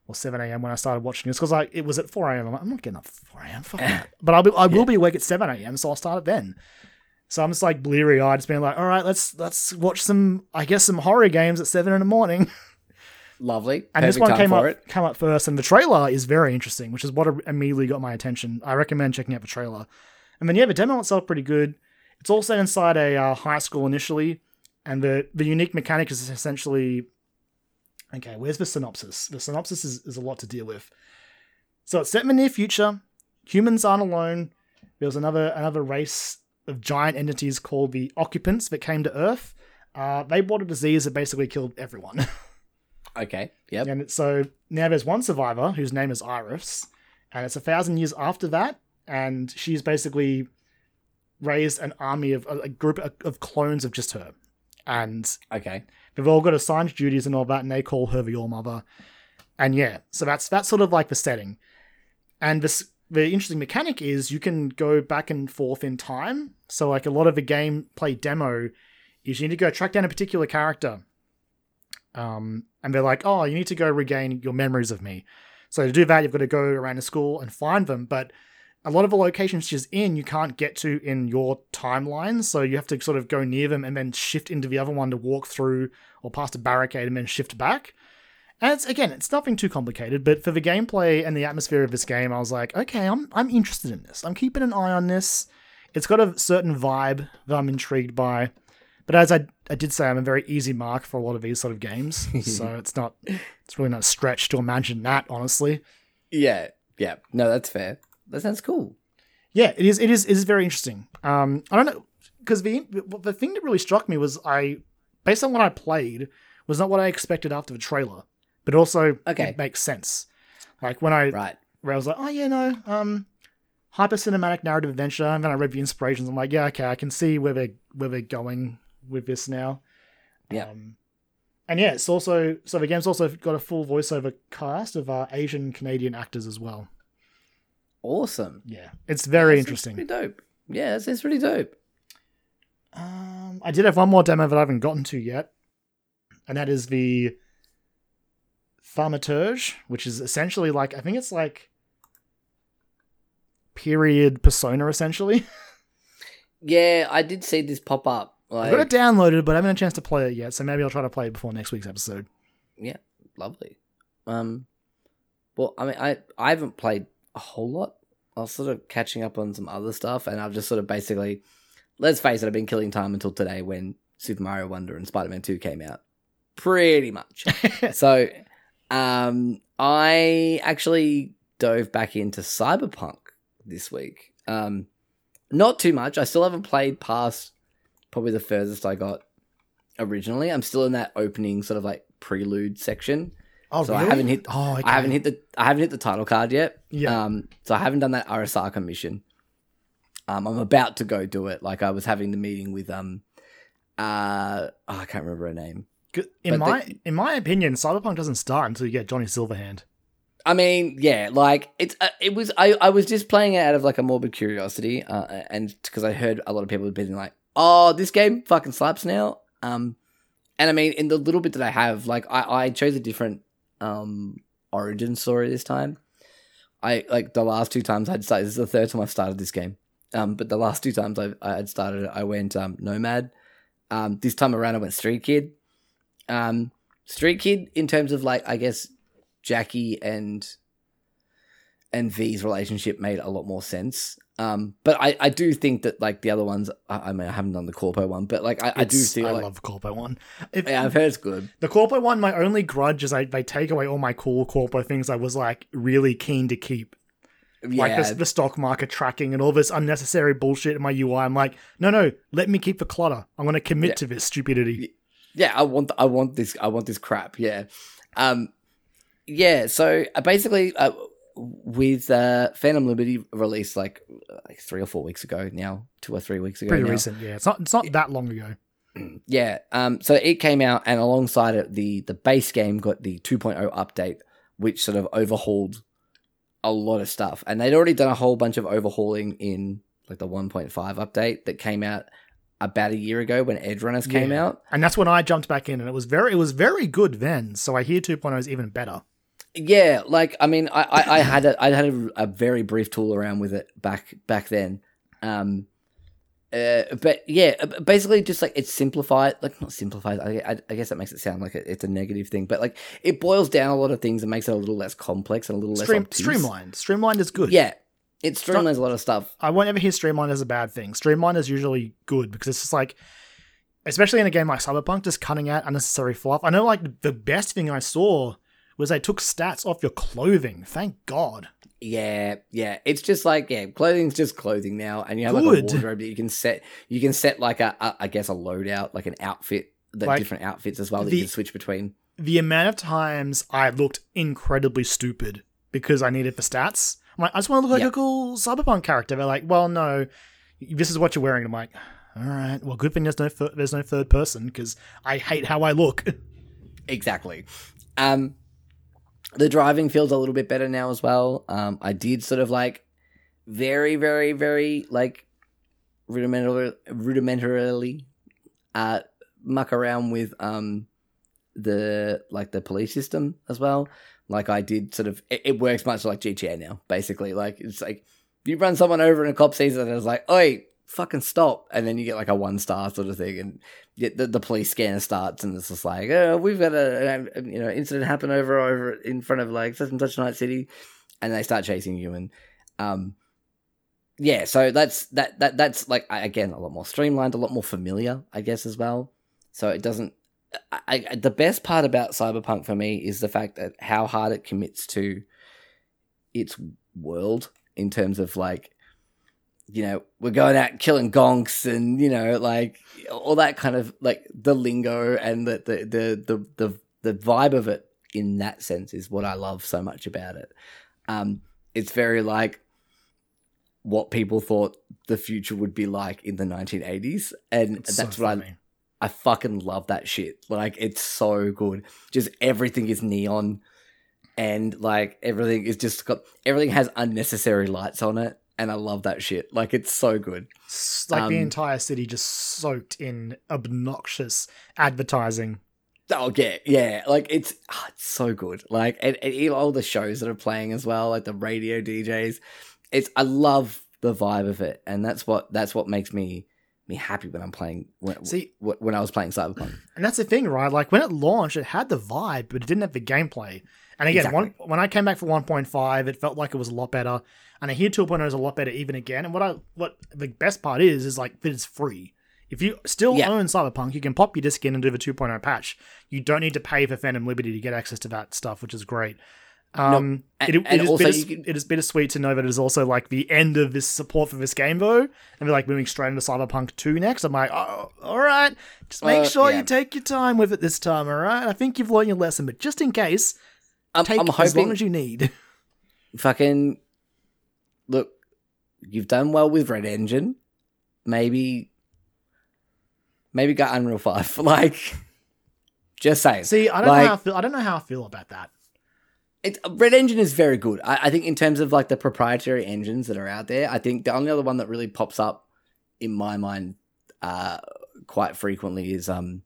or seven a.m. when I started watching this because like it was at four a.m. I'm like, I'm not getting up at four a.m. Fuck. [laughs] But I'll be, I will be awake at seven a.m. So I'll start it then. So I'm just like bleary eyed, just being like, all right, let's let's watch some, I guess, some horror games at seven in the morning. [laughs] Lovely. And this one came up it. came up first, and the trailer is very interesting, which is what immediately got my attention. I recommend checking out the trailer. And then yeah, the demo itself pretty good. It's all set inside a uh, high school initially, and the the unique mechanic is essentially okay. Where's the synopsis? The synopsis is, is a lot to deal with. So it's set in the near future. Humans aren't alone. There was another another race of giant entities called the Occupants that came to Earth. Uh, they brought a disease that basically killed everyone. [laughs] Okay. Yep. and so now there's one survivor whose name is Iris, and it's a thousand years after that, and she's basically raised an army of a, group of, of clones of just her, and Okay. they've all got assigned duties and all that, and they call her the All Mother. And yeah, so that's that's sort of like the setting. And this the interesting mechanic is you can go back and forth in time. So like a lot of the gameplay demo is you need to go track down a particular character. Um, and they're like, oh, you need to go regain your memories of me. So to do that, you've got to go around the school and find them. But a lot of the locations she's in, you can't get to in your timeline. So you have to sort of go near them and then shift into the other one to walk through or past a barricade and then shift back. And it's again, it's nothing too complicated, but for the gameplay and the atmosphere of this game, I was like, okay, I'm I'm interested in this. I'm keeping an eye on this. It's got a certain vibe that I'm intrigued by. But as I, I did say, I'm a very easy mark for a lot of these sort of games. [laughs] so it's not it's really not a stretch to imagine that, honestly. Yeah. Yeah. No, that's fair. That sounds cool. Yeah, it is. It is. It is very interesting. Um, I don't know because the the thing that really struck me was I, based on what I played, was not what I expected after the trailer, but also Okay. it makes sense. Like when I Right. where I was like, oh yeah, no, um, hyper cinematic narrative adventure, and then I read the inspirations. I'm like, yeah, okay, I can see where they where they're going with this now. Yeah. Um, and yeah, it's also so the game's also got a full voiceover cast of uh, Asian Canadian actors as well. Awesome. Yeah, it's very sounds interesting. Pretty dope. Yeah, it's, pretty dope. Um, I did have one more demo that I haven't gotten to yet, and that is the Thaumaturge, which is essentially like I think it's like period persona essentially. [laughs] Yeah, I did see this pop up. I Like, got it downloaded, but I haven't had a chance to play it yet, so maybe I'll try to play it before next week's episode. yeah, lovely. Um, well, I mean, I I haven't played a whole lot. I was sort of catching up on some other stuff, and I've just sort of basically, let's face it, I've been killing time until today when Super Mario Wonder and Spider Man Two came out. Pretty much. [laughs] so, um, I actually dove back into Cyberpunk this week. Um, not too much. I still haven't played past probably the furthest I got originally. I'm still in that opening sort of like prelude section. Oh, So I haven't hit- Oh, okay. I haven't hit the I haven't hit the title card yet. Yeah. Um, so I haven't done that Arasaka mission. Um, I'm about to go do it. Like I was having the meeting with um, uh, oh, I can't remember her name. In but the- my in my opinion, Cyberpunk doesn't start until you get Johnny Silverhand. I mean, yeah, like it's uh, it was I I was just playing it out of like a morbid curiosity, uh, and because I heard a lot of people have been like, "Oh, this game fucking slaps now." Um, and I mean, in the little bit that I have, like I I chose a different um origin story this time. I like the last two times I'd started. This is the third time I've started this game. Um, but the last two times I I had started it, I went um nomad. Um, this time around I went street kid. Um, street kid in terms of like I guess Jackie and and V's relationship made a lot more sense. Um, but I, I do think that like the other ones, I, I mean, I haven't done the Corpo one, but like I, I do feel I like love Corpo one. If, yeah, I've heard it's good. The Corpo one, my only grudge is I, they take away all my cool Corpo things I was like really keen to keep. Yeah, Like this, the stock market tracking and all this unnecessary bullshit in my UI. I'm like, no, no, let me keep the clutter. I'm going to commit Yeah. to this stupidity. Yeah, I want I want this I want this crap. Yeah, um, yeah. So uh, basically, uh, with uh, Phantom Liberty released like like three or four weeks ago now, two or three weeks ago. Pretty now. recent, yeah. It's not, it's not that long ago. [clears throat] Yeah. Um. So it came out, and alongside it, the the base game got the 2.0 update, which sort of overhauled a lot of stuff. And they'd already done a whole bunch of overhauling in like the 1.5 update that came out about a year ago when Edgerunners came Yeah. out. And that's when I jumped back in, and it was very, it was very good then. So I hear 2.0 is even better. Yeah, like I mean, I I, I had a I had a, a very brief tool around with it back back then. Um. Uh, but yeah, uh, basically, just like it's simplified, like not simplified. I, I, I guess that makes it sound like it- it's a negative thing, but like it boils down a lot of things and makes it a little less complex and a little Stream, less obtuse. streamlined. Streamlined is good. Yeah, it streamlines a lot of stuff. I won't ever hear streamlined as a bad thing. Streamlined is usually good because it's just like, especially in a game like Cyberpunk, just cutting out unnecessary fluff. I know, like the best thing I saw was they took stats off your clothing. Thank God. Yeah, yeah. It's just like yeah, clothing's just clothing now, and you have like a wardrobe that you can set. You can set like a, a I guess a loadout, like an outfit, the Like, different outfits as well that the- you can switch between. The amount of times I looked incredibly stupid because I needed the stats. I'm like, I just want to look like Yeah. a cool cyberpunk character. They're like, well, no, this is what you're wearing. I'm like, all right, well, good thing there's no thir- there's no third person because I hate how I look. [laughs] Exactly. Um, the driving feels a little bit better now as well. Um, I did sort of like very, very, very like rudimentarily, rudimentarily uh, muck around with um the like the police system as well. Like I did sort of it, it works much like GTA now, basically. Like it's like you run someone over in a cop sees it and it's like, oi, fucking stop. And then you get like a one star sort of thing. And the, the police scanner starts and it's just like, oh, we've got a, a you know incident happen over over in front of like such and such night city, and they start chasing you and um yeah. So that's that that that's like again a lot more streamlined, a lot more familiar, I guess as well. So it doesn't. I, I, the best part about Cyberpunk for me is the fact that how hard it commits to its world in terms of like you know, we're going out killing gonks and, you know, like all that kind of like the lingo and the the the the the, the vibe of it in that sense is what I love so much about it. Um it's very like what people thought the future would be like in the 1980s and It's that's so what funny. I fucking love that shit. Like it's so good. Just everything is neon and like everything is just got everything has unnecessary lights on it and I love that shit. Like it's so good. Like the Um, entire city just soaked in obnoxious advertising. Oh yeah, yeah. Like it's ah, it's so good. Like and, and even all the shows that are playing as well, like the radio DJs. It's I love the vibe of it, and that's what that's what makes me me happy when I'm playing when See- wh- when I was playing Cyberpunk. [sighs] And that's the thing, right? Like when it launched, it had the vibe, but it didn't have the gameplay. And again, one, when I came back for 1.5, it felt like it was a lot better. And I hear 2.0 is a lot better even again. And what I what the best part is is like that it's free. If you still Yeah. own Cyberpunk, you can pop your disc in and do the 2.0 patch. You don't need to pay for Phantom Liberty to get access to that stuff, which is great. Um, and- it, it is also it is bittersweet to know that it is also like the end of this support for this game, though, and we're like moving straight into Cyberpunk 2 next. I'm like, oh, all right, just make Uh, sure yeah. you take your time with it this time, all right? I think you've learned your lesson, but just in case, I'm, take I'm as long as you need. [laughs] fucking look. You've done well with REDengine. Maybe, maybe got Unreal Five. [laughs] Like, just saying. See, I don't Like- know how I feel. I don't know how I feel about that. It, REDengine is very good. I, I think in terms of like the proprietary engines that are out there, I think the only other one that really pops up in my mind uh, quite frequently is um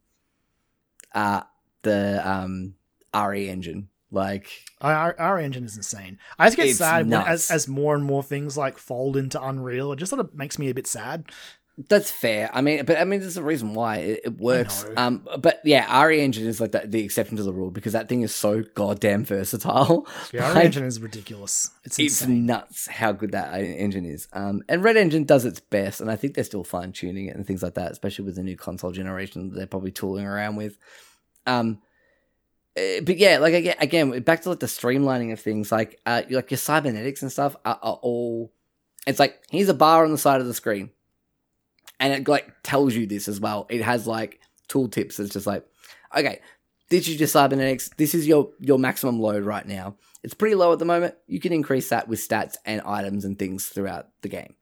uh the um RE engine. Like Our, our engine is insane. I just get sad when, as as more and more things like fold into Unreal. It just sort of makes me a bit sad. That's fair. I mean, but I mean, there's a reason why it, it works. Um, but yeah, RE engine is like the, the exception to the rule because that thing is so goddamn versatile. Yeah, our [laughs] Like, engine is ridiculous. It's it's nuts how good that engine is. Um, and REDengine does its best, and I think they're still fine tuning it and things like that, especially with the new console generation that they're probably tooling around with. Um, eh, but yeah, like again, again, back to like the streamlining of things, like uh, like your cybernetics and stuff are, are all. It's like here's a bar on the side of the screen, and it like tells you this as well. It has like tooltips. It's just like, okay, this is your cybernetics. This is your your maximum load right now. It's pretty low at the moment. You can increase that with stats and items and things throughout the game.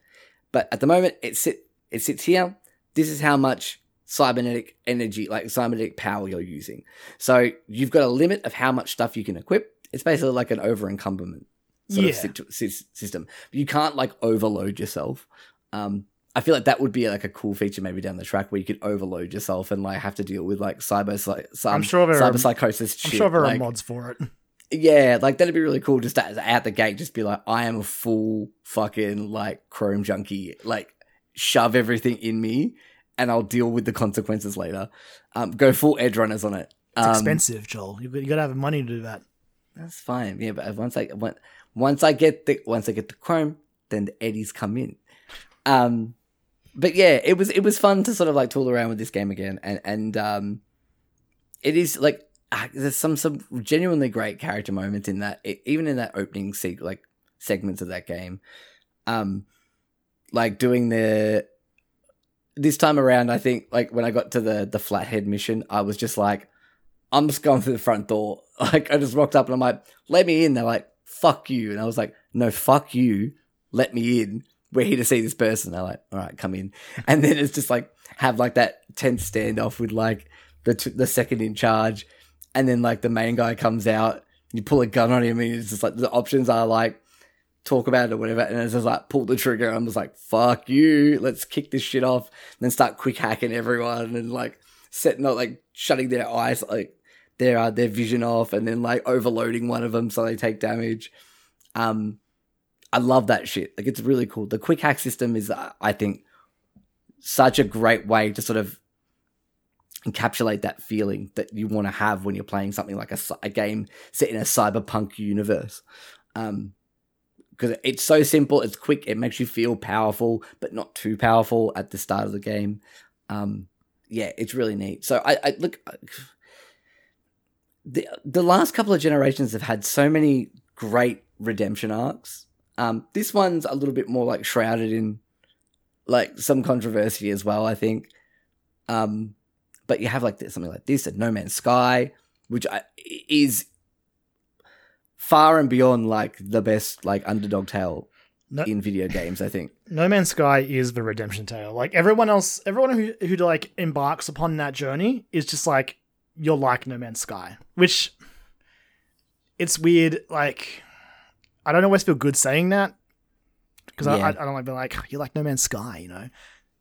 But at the moment, it sit it sits here. This is how much cybernetic energy, like cybernetic power, you're using. So you've got a limit of how much stuff you can equip. It's basically like an over encumberment sort Yeah. of situ- system. You can't like overload yourself. Um, I feel like that would be like a cool feature maybe down the track where you could overload yourself and like have to deal with like cyber some I'm sure there are- cyber psychosis. I'm shit. sure there like, are mods for it. yeah, like that'd be really cool. Just at, out the gate, just be like, I am a full fucking like Chrome junkie. Like, shove everything in me, and I'll deal with the consequences later. Um, go full Edgerunners on it. It's Um, expensive, Joel. You got, to have money to do that. That's fine. Yeah, but once I once, once I get the once I get the Chrome, then the eddies come in. Um, but yeah, it was it was fun to sort of like tool around with this game again, and and um, it is like uh, there's some some genuinely great character moments in that, e- even in that opening se- like segments of that game. Um, like doing the this time around, I think like when I got to the the flathead mission, I was just like, I'm just going through the front door. [laughs] Like I just walked up and I'm like, let me in. They're like, fuck you, and I was like, no, fuck you, let me in. We're here to see this person. They're like, all right, come in. [laughs] And then it's just like have like that tense standoff with like the t- the second in charge, and then like the main guy comes out. You pull a gun on him, and it's just like the options are like talk about it or whatever, and it's just like pull the trigger. I'm just like, fuck you, let's kick this shit off, and then start quick hacking everyone and like setting up like shutting their eyes like their uh, their vision off, and then like overloading one of them so they take damage. Um, I love that shit. Like it's really cool. The quick hack system is, uh, I think, such a great way to sort of encapsulate that feeling that you want to have when you're playing something like a, a game set in a cyberpunk universe. Um, because it's so simple, it's quick, it makes you feel powerful, but not too powerful at the start of the game. Um, yeah, it's really neat. So I, I look, the the last couple of generations have had so many great redemption arcs. Um, this one's a little bit more like shrouded in like some controversy as well. I think. Um, but you have like this, something like this at No Man's Sky, which I, is far and beyond like the best like underdog tale No- in video games. I think. [laughs] No Man's Sky is the redemption tale. Like everyone else, everyone who who like embarks upon that journey is just like you're like No Man's Sky, which it's weird. Like I don't always feel good saying that because I, Yeah. I, I don't like being like oh, you're like No Man's Sky, you know.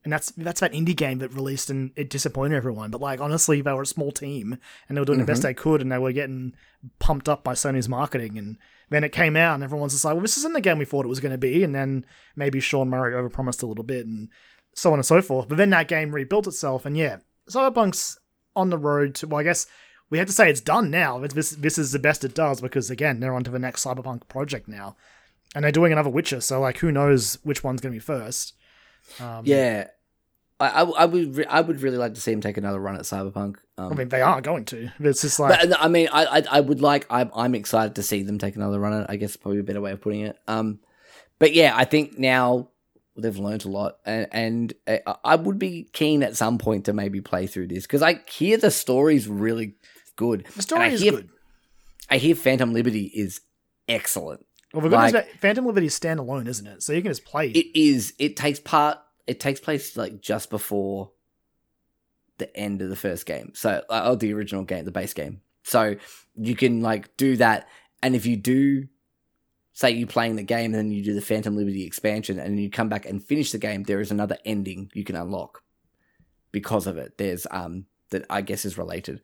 And that's that's that indie game that released and it disappointed everyone. But like honestly, they were a small team and they were doing the best mm-hmm. they could, and they were getting pumped up by Sony's marketing. And then it came out, and everyone's just like, "Well, this isn't the game we thought it was going to be." And then maybe Sean Murray overpromised a little bit, and so on and so forth. But then that game rebuilt itself, and yeah, Cyberpunk's on the road to. Well, I guess we have to say it's done now. This this is the best it does because again, they're on to the next Cyberpunk project now, and they're doing another Witcher. So like, who knows which one's going to be first? Um, Yeah, I, I, I would re- I would really like to see him take another run at Cyberpunk. Um, I mean, they are going to. It's just like but I mean, I, I I would like I'm I'm excited to see them take another run at. I guess probably a better way of putting it. Um, but yeah, I think now they've learned a lot, and and uh, I would be keen at some point to maybe play through this because I hear the story's really good. the story is hear, good. I hear Phantom Liberty is excellent. Well, the good news like- about Phantom Liberty is standalone, isn't it? So you can just play it. It is. It takes part. It takes place like just before the end of the first game. So, uh, oh, the original game, the base game. So you can like do that, and if you do, say you're playing the game, and then you do the Phantom Liberty expansion, and you come back and finish the game, there is another ending you can unlock because of it. There's um that I guess is related.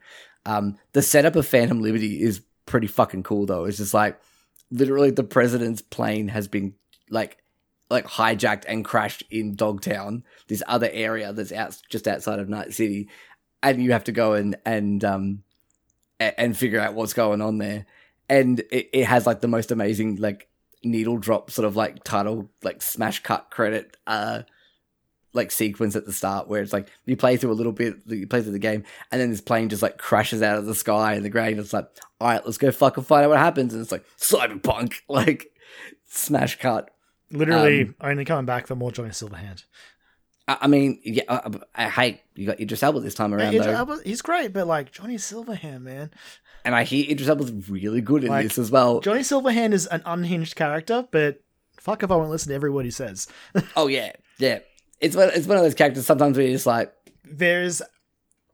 Um, the setup of Phantom Liberty is pretty fucking cool though. It's just like literally the president's plane has been like like hijacked and crashed in Dogtown, this other area that's out just outside of Night City, and you have to go and and um and figure out what's going on there. And it, it has like the most amazing like needle drop sort of like title like smash cut credit uh like sequence at the start where it's like you play through a little bit you play through the game and then this plane just like crashes out of the sky and the ground it's like all right let's go fucking find out what happens and it's like cyberpunk [laughs] like smash cut Literally um, only coming back for more Johnny Silverhand. I, I mean, yeah, I, I hate you got Idris Elba this time around Idris Elba, he's great, but like Johnny Silverhand, man. and I hear Idris Elba's really good in Like, this as well. Johnny Silverhand is an unhinged character, but fuck if I won't listen to every word he says. [laughs] oh yeah, yeah. It's one, it's one of those characters. Sometimes where you're just like, There's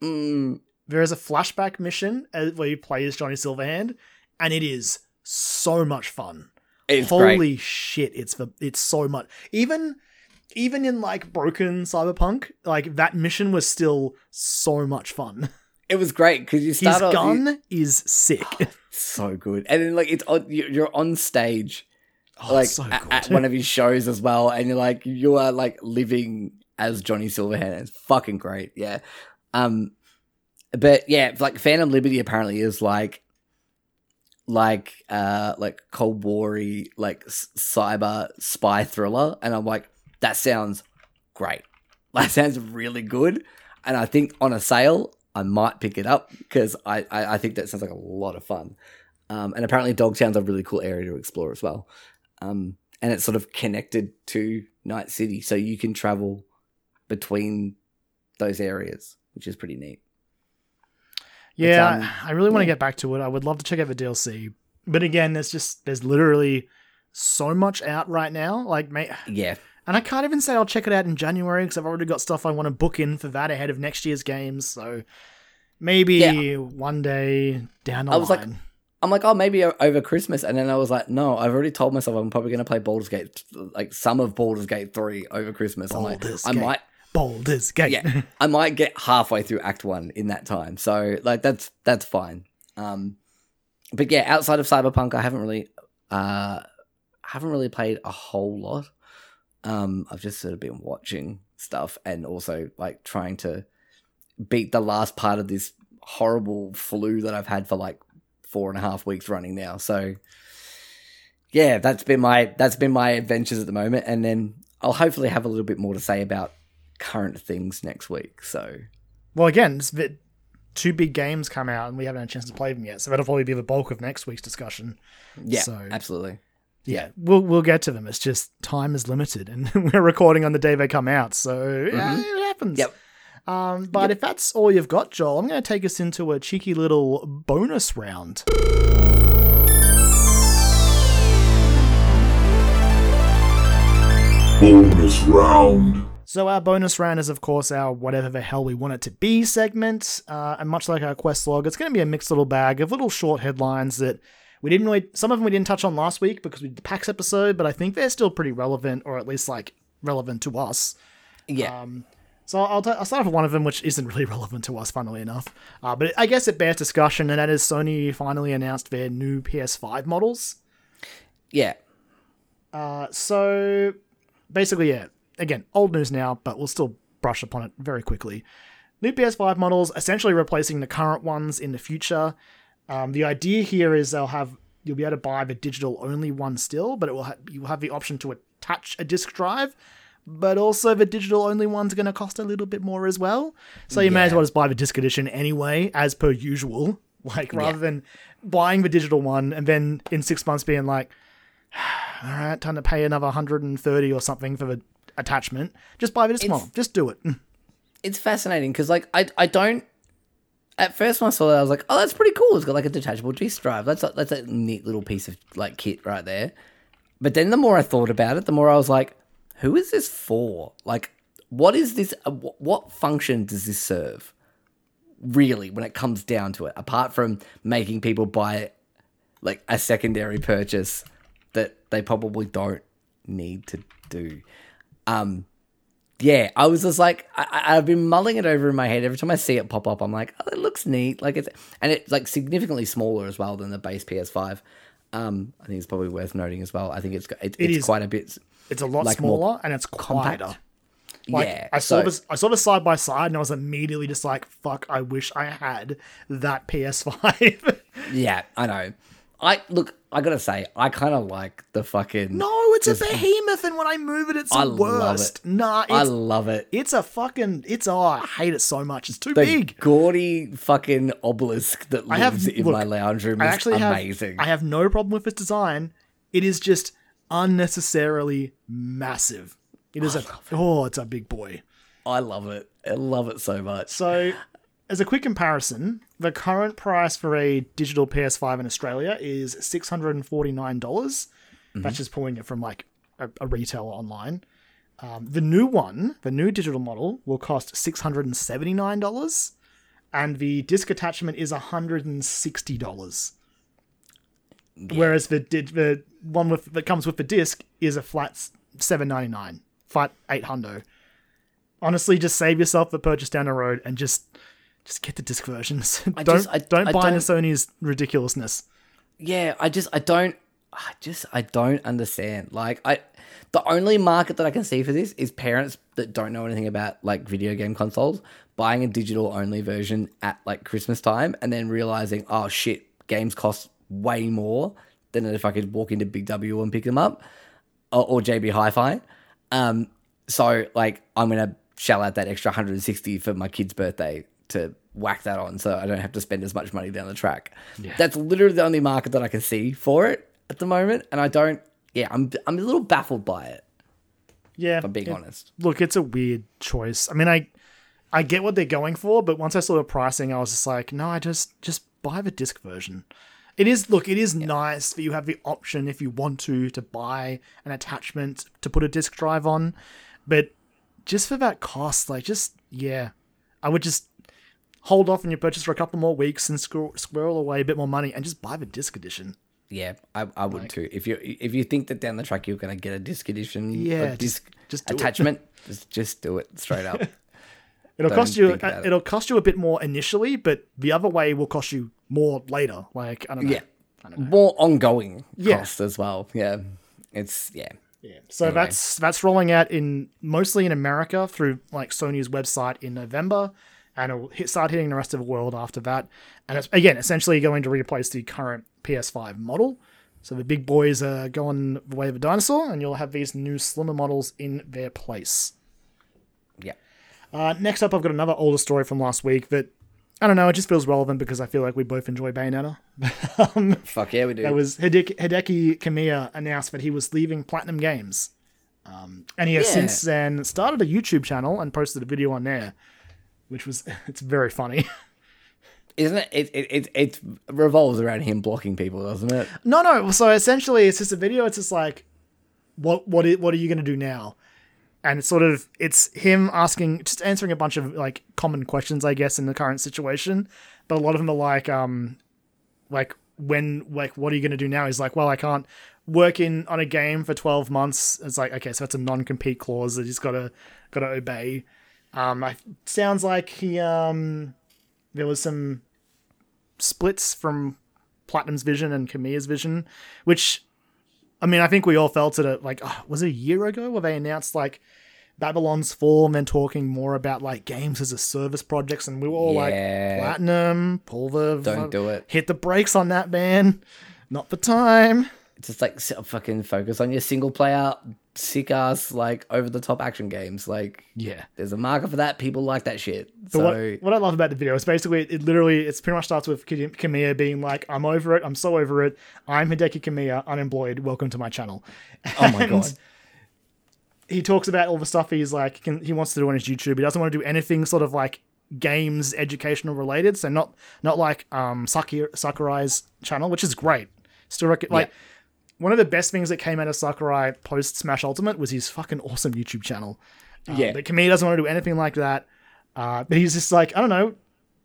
mm, there is a flashback mission uh, where you play as Johnny Silverhand, and it is so much fun. it's Holy great. shit! It's for it's so much. Even even in like broken cyberpunk, like that mission was still so much fun. [laughs] It was great because you His start off, you- gun is sick. [sighs] so good, and then like it's on, you're on stage Oh, like so a- good. at one of his shows as well, and you're like you are like living as Johnny Silverhand. It's fucking great, yeah. Um, but yeah, like Phantom Liberty apparently is like like uh like Cold War-y, like s- cyber spy thriller, and I'm like that sounds great. [laughs] That sounds really good, and I think on a sale I might pick it up because I, I, I think that sounds like a lot of fun. Um, and apparently, Dogtown's a really cool area to explore as well. Um, and it's sort of connected to Night City, so you can travel between those areas, which is pretty neat. Yeah, um, I really want to get back to it. I would love to check out the DLC, but again, there's just there's literally so much out right now. Like, mate, Yeah, and I can't even say I'll check it out in January because I've already got stuff I want to book in for that ahead of next year's games. So maybe Yeah. one day down the I was like, line. I'm like, oh, maybe over Christmas, and then I was like, no, I've already told myself I'm probably going to play Baldur's Gate, like some of Baldur's Gate three over Christmas. I'm like, Baldur's I might, Baldur's Gate. yeah, [laughs] I might get halfway through Act One in that time. So like, that's that's fine. Um, but yeah, outside of Cyberpunk, I haven't really, uh, haven't really played a whole lot. Um, I've just sort of been watching stuff and also like trying to beat the last part of this horrible flu that I've had for like four and a half weeks running now. So yeah, that's been my that's been my adventures at the moment, and then I'll hopefully have a little bit more to say about current things next week. So Well, again, it's a bit, two big games come out and we haven't had a chance to play them yet, so that'll probably be the bulk of next week's discussion. yeah, So- absolutely. Yeah, we'll we'll get to them. It's just time is limited, and [laughs] we're recording on the day they come out, so yeah, mm-hmm. it happens. Yep. Um, but if that's all you've got, Joel, I'm going to take us into a cheeky little bonus round. Bonus round. So our bonus round is, of course, our whatever the hell we want it to be segment. Uh, and much like our quest log, it's going to be a mixed little bag of little short headlines that we didn't really. Some of them we didn't touch on last week because we did the PAX episode, but I think they're still pretty relevant, or at least like relevant to us. Yeah, Um, so I'll, t- I'll start off with one of them, which isn't really [laughs] relevant to us, funnily enough. Uh, but I guess it bears discussion, and that is Sony finally announced their new PS5 models. yeah, Uh, so basically, yeah, again, old news now, but we'll still brush upon it very quickly. New PS5 models essentially replacing the current ones in the future. Um, the idea here is they'll have you'll be able to buy the digital only one still, but it will ha- you'll have the option to attach a disk drive. But also the digital only one's going to cost a little bit more as well. So you may as well just buy the disc edition anyway, as per usual. [laughs] Like rather than buying the digital one and then in six months being like, [sighs] all right, time to pay another 130 or something for the attachment. Just buy the It's- one. Just do it. [laughs] it's fascinating because like I I don't. At first, when I saw that, I was like, "Oh, that's pretty cool. It's got like a detachable disk drive. That's a, that's a neat little piece of like kit right there." But then the more I thought about it, the more I was like, "Who is this for? Like, what is this? Uh, what function does this serve? Really, when it comes down to it, apart from making people buy like a secondary purchase that they probably don't need to do." Um, yeah, I was just like, I, I've been mulling it over in my head. Every time I see it pop up, I'm like, oh, it looks neat. Like it's, and it's like significantly smaller as well than the base PS5. Um, I think it's probably worth noting as well. I think it's it, It it's is. quite a bit. It's a lot Like smaller and it's compact. quieter. Like, yeah, I saw so- this. I saw this side by side, and I was immediately just like, "Fuck! I wish I had that PS5." [laughs] Yeah, I know. I look. I gotta say, I kind of like the fucking. no, it's a behemoth, and when I move it, it's the I love worst. it. Nah, I love it. it's a fucking. It's oh, I hate it so much. It's too The big. gaudy fucking obelisk that I have- lives in look, my lounge room I is actually amazing. have. I have no problem with its design. It is just unnecessarily massive. It is a oh, it's a big boy. I love it. I love it so much. So, as a quick comparison, the current price for a digital PS5 in Australia is six hundred and forty nine dollars. That's just pulling it from like a, a retailer online. Um, the new one, the new digital model, will cost six hundred and seventy nine dollars, and the disc attachment is hundred and sixty dollars. Whereas the the one with that comes with the disc is a flat seven ninety nine, flat eight hundo honestly just save yourself the purchase down the road and just just get the disc versions. [laughs] don't just- I- don't I buy into don't- Sony's ridiculousness. yeah, I just I don't I just I don't understand. Like I the only market that I can see for this is parents that don't know anything about like video game consoles buying a digital only version at like Christmas time and then realizing, oh shit, games cost way more than if I could walk into Big W and pick them up or, or JB Hi-Fi. Um, so like I'm gonna shell out that extra 160 for my kid's birthday to whack that on so I don't have to spend as much money down the track. That's literally the only market that I can see for it at the moment, and I don't. Yeah, I'm I'm a little baffled by it. Yeah, If I'm being it- honest. Look, it's a weird choice. I mean, I I get what they're going for, but once I saw the pricing, I was just like, no, I just just buy the disc version. It is look, it is nice that you have the option if you want to to buy an attachment to put a disc drive on, but just for that cost, like just yeah, I would just hold off on your purchase for a couple more weeks and squirrel, squirrel away a bit more money and just buy the disc edition. Yeah, I, I would too. If you if you think that down the track you're gonna get a disc edition, Yeah, a just- disc just do attachment, [laughs] just just do it straight up. It'll Don't cost you. think about it. It'll cost you a bit more initially, but the other way will cost you more later. Like I don't know. yeah, more ongoing Yeah. cost as well. Yeah, it's yeah. Yeah. So that's that's rolling out in mostly in America through like Sony's website in November, and it'll hit, start hitting the rest of the world after that. And it's again essentially going to replace the current PS5 model. So the big boys are going the way of a dinosaur, and you'll have these new slimmer models in their place. Yeah. Uh, next up, I've got another older story from last week that I don't know. It just feels relevant because I feel like we both enjoy Bayonetta. [laughs] Fuck yeah, we do. That was Hideki, Hideki Kamiya announced that he was leaving Platinum Games. Um, and he has Yeah. since then started a YouTube channel and posted a video on there, which was [laughs] it's very funny. Isn't it? It, it it it revolves around him blocking people, doesn't it? no, no. So essentially, it's just a video. It's just like, what what what are you gonna do now? And it's sort of it's him asking, just answering a bunch of like common questions, I guess, in the current situation. But a lot of them are like, um, like when like what are you going to do now? He's like well i can't work in on a game for 12 months. It's like okay so that's a non-compete clause that he's got to got to obey. Um I, sounds like he um there was some splits from platinum's vision and Kamiya's vision which i mean i think we all felt it at like oh, was it a year ago where they announced like babylon's fall and then talking more about like games as a service projects and we were all like Yeah. platinum pull the Don't do it. hit the brakes on that man not the time just like fucking focus on your single player, sick ass like over the top action games. Like yeah there's a market for that. People like that shit. But So what, what I love about the video is basically it literally it's pretty much starts with Kamiya being like, "I'm over it. I'm so over it. I'm Hideki Kamiya, unemployed. Welcome to my channel." oh my [laughs] god. He talks about all the stuff he's like can, he wants to do on his YouTube. He doesn't want to do anything sort of like games educational related. So not not like um Sakurai's channel, which is great. Still rec- like one of the best things that came out of Sakurai post Smash Ultimate was his fucking awesome YouTube channel. Um, Yeah. But Kamiya doesn't want to do anything like that. Uh, but he's just like, I don't know,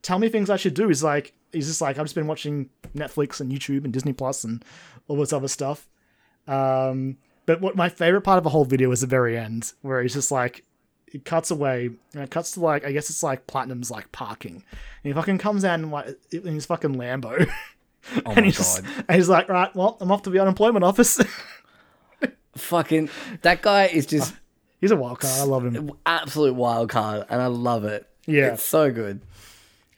tell me things I should do. He's like, he's just like, I've just been watching Netflix and YouTube and Disney Plus and all this other stuff. Um, but what my favorite part of the whole video is the very end, where he's just like, it cuts away and it cuts to like, I guess it's like Platinum's like parking. And he fucking comes out in, like, in his fucking Lambo. [laughs] Oh and my he's god. and he's like, right, well, I'm off to the unemployment office. [laughs] Fucking that guy is just [laughs] he's a wild card. I love him. absolute wild card, and I love it. Yeah. it's so good.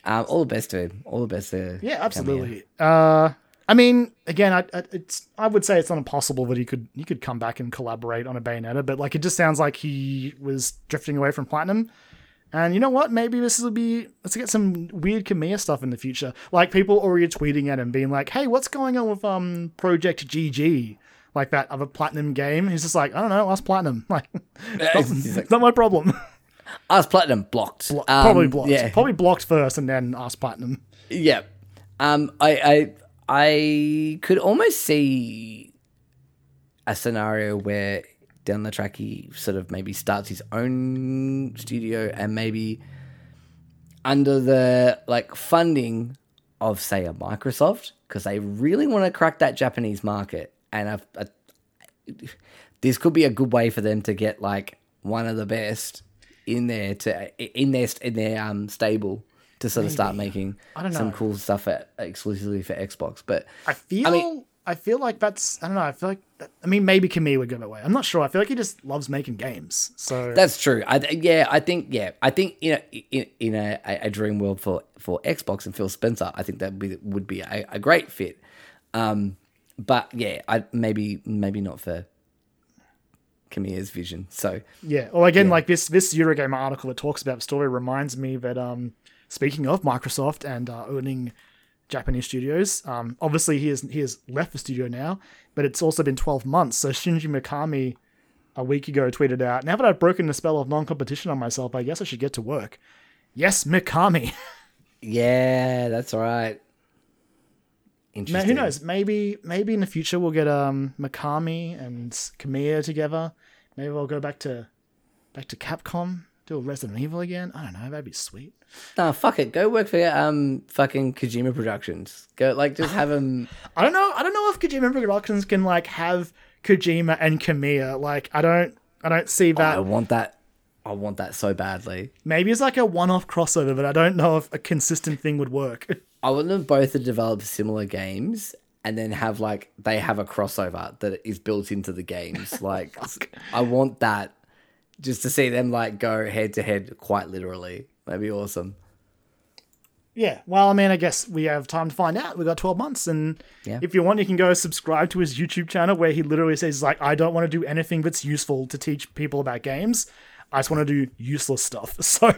Um, all the best to him. All the best to Yeah, absolutely. Uh, I mean, again, I, I it's I would say it's not impossible that he could he could come back and collaborate on a Bayonetta, but like it just sounds like he was drifting away from Platinum. And you know what? Maybe this will be let's get some weird Kamiya stuff in the future. Like people already tweeting at him, being like, "Hey, what's going on with um Project GG?" Like that other Platinum game. He's just like, "I don't know, ask Platinum." [laughs] Like, it's [laughs] not my problem. [laughs] Ask Platinum blocked. Um, Probably blocked. Yeah, Probably blocked first, and then ask Platinum. Yeah. Um, I, I, I could almost see a scenario where down the track he sort of maybe starts his own studio and maybe under the like funding of say a Microsoft because they really want to crack that Japanese market and a, a, this could be a good way for them to get like one of the best in there to in their in their um stable to sort of start making some cool stuff at, exclusively for Xbox. But I feel. I, mean- feel like that's. I don't know. I feel like. That, I mean, maybe Kamiya would go that way. I'm not sure. I feel like he just loves making games. So That's true. I yeah, I think yeah, I think you know in, in a, a dream world for for Xbox and Phil Spencer, I think that would be would be a, a great fit. Um, but yeah, I maybe maybe not for Kamiya's vision. So yeah. Well, again, like this this Eurogamer article that talks about story reminds me that um speaking of Microsoft and uh, owning Japanese studios, um, obviously he has he has left the studio now, but it's also been 12 months. So Shinji Mikami a week ago tweeted out, "Now that I've broken the spell of non-competition on myself, I guess I should get to work." Yes, Mikami. [laughs] Yeah, that's right. Now, who knows? Maybe maybe in the future we'll get um Mikami and Kamiya together. Maybe we'll go back to back to Capcom, do a Resident Evil again. I don't know. That'd be sweet. Nah, fuck it. Go work for um fucking Kojima Productions. Go like just have [laughs] him. I don't know. I don't know if Kojima Productions can like have Kojima and Kamiya. Like I don't. I don't see that. I want that. I want that so badly. Maybe it's like a one-off crossover, but I don't know if a consistent thing would work. [laughs] I want them both to develop similar games and then have like they have a crossover that is built into the games. [laughs] Like I want that just to see them like go head to head quite literally. That'd be awesome. Yeah, well, I mean, I guess we have time to find out. We've got 12 months, and Yeah. if you want, you can go subscribe to his YouTube channel where he literally says, like, I don't want to do anything that's useful to teach people about games. I just want to do useless stuff. [laughs] So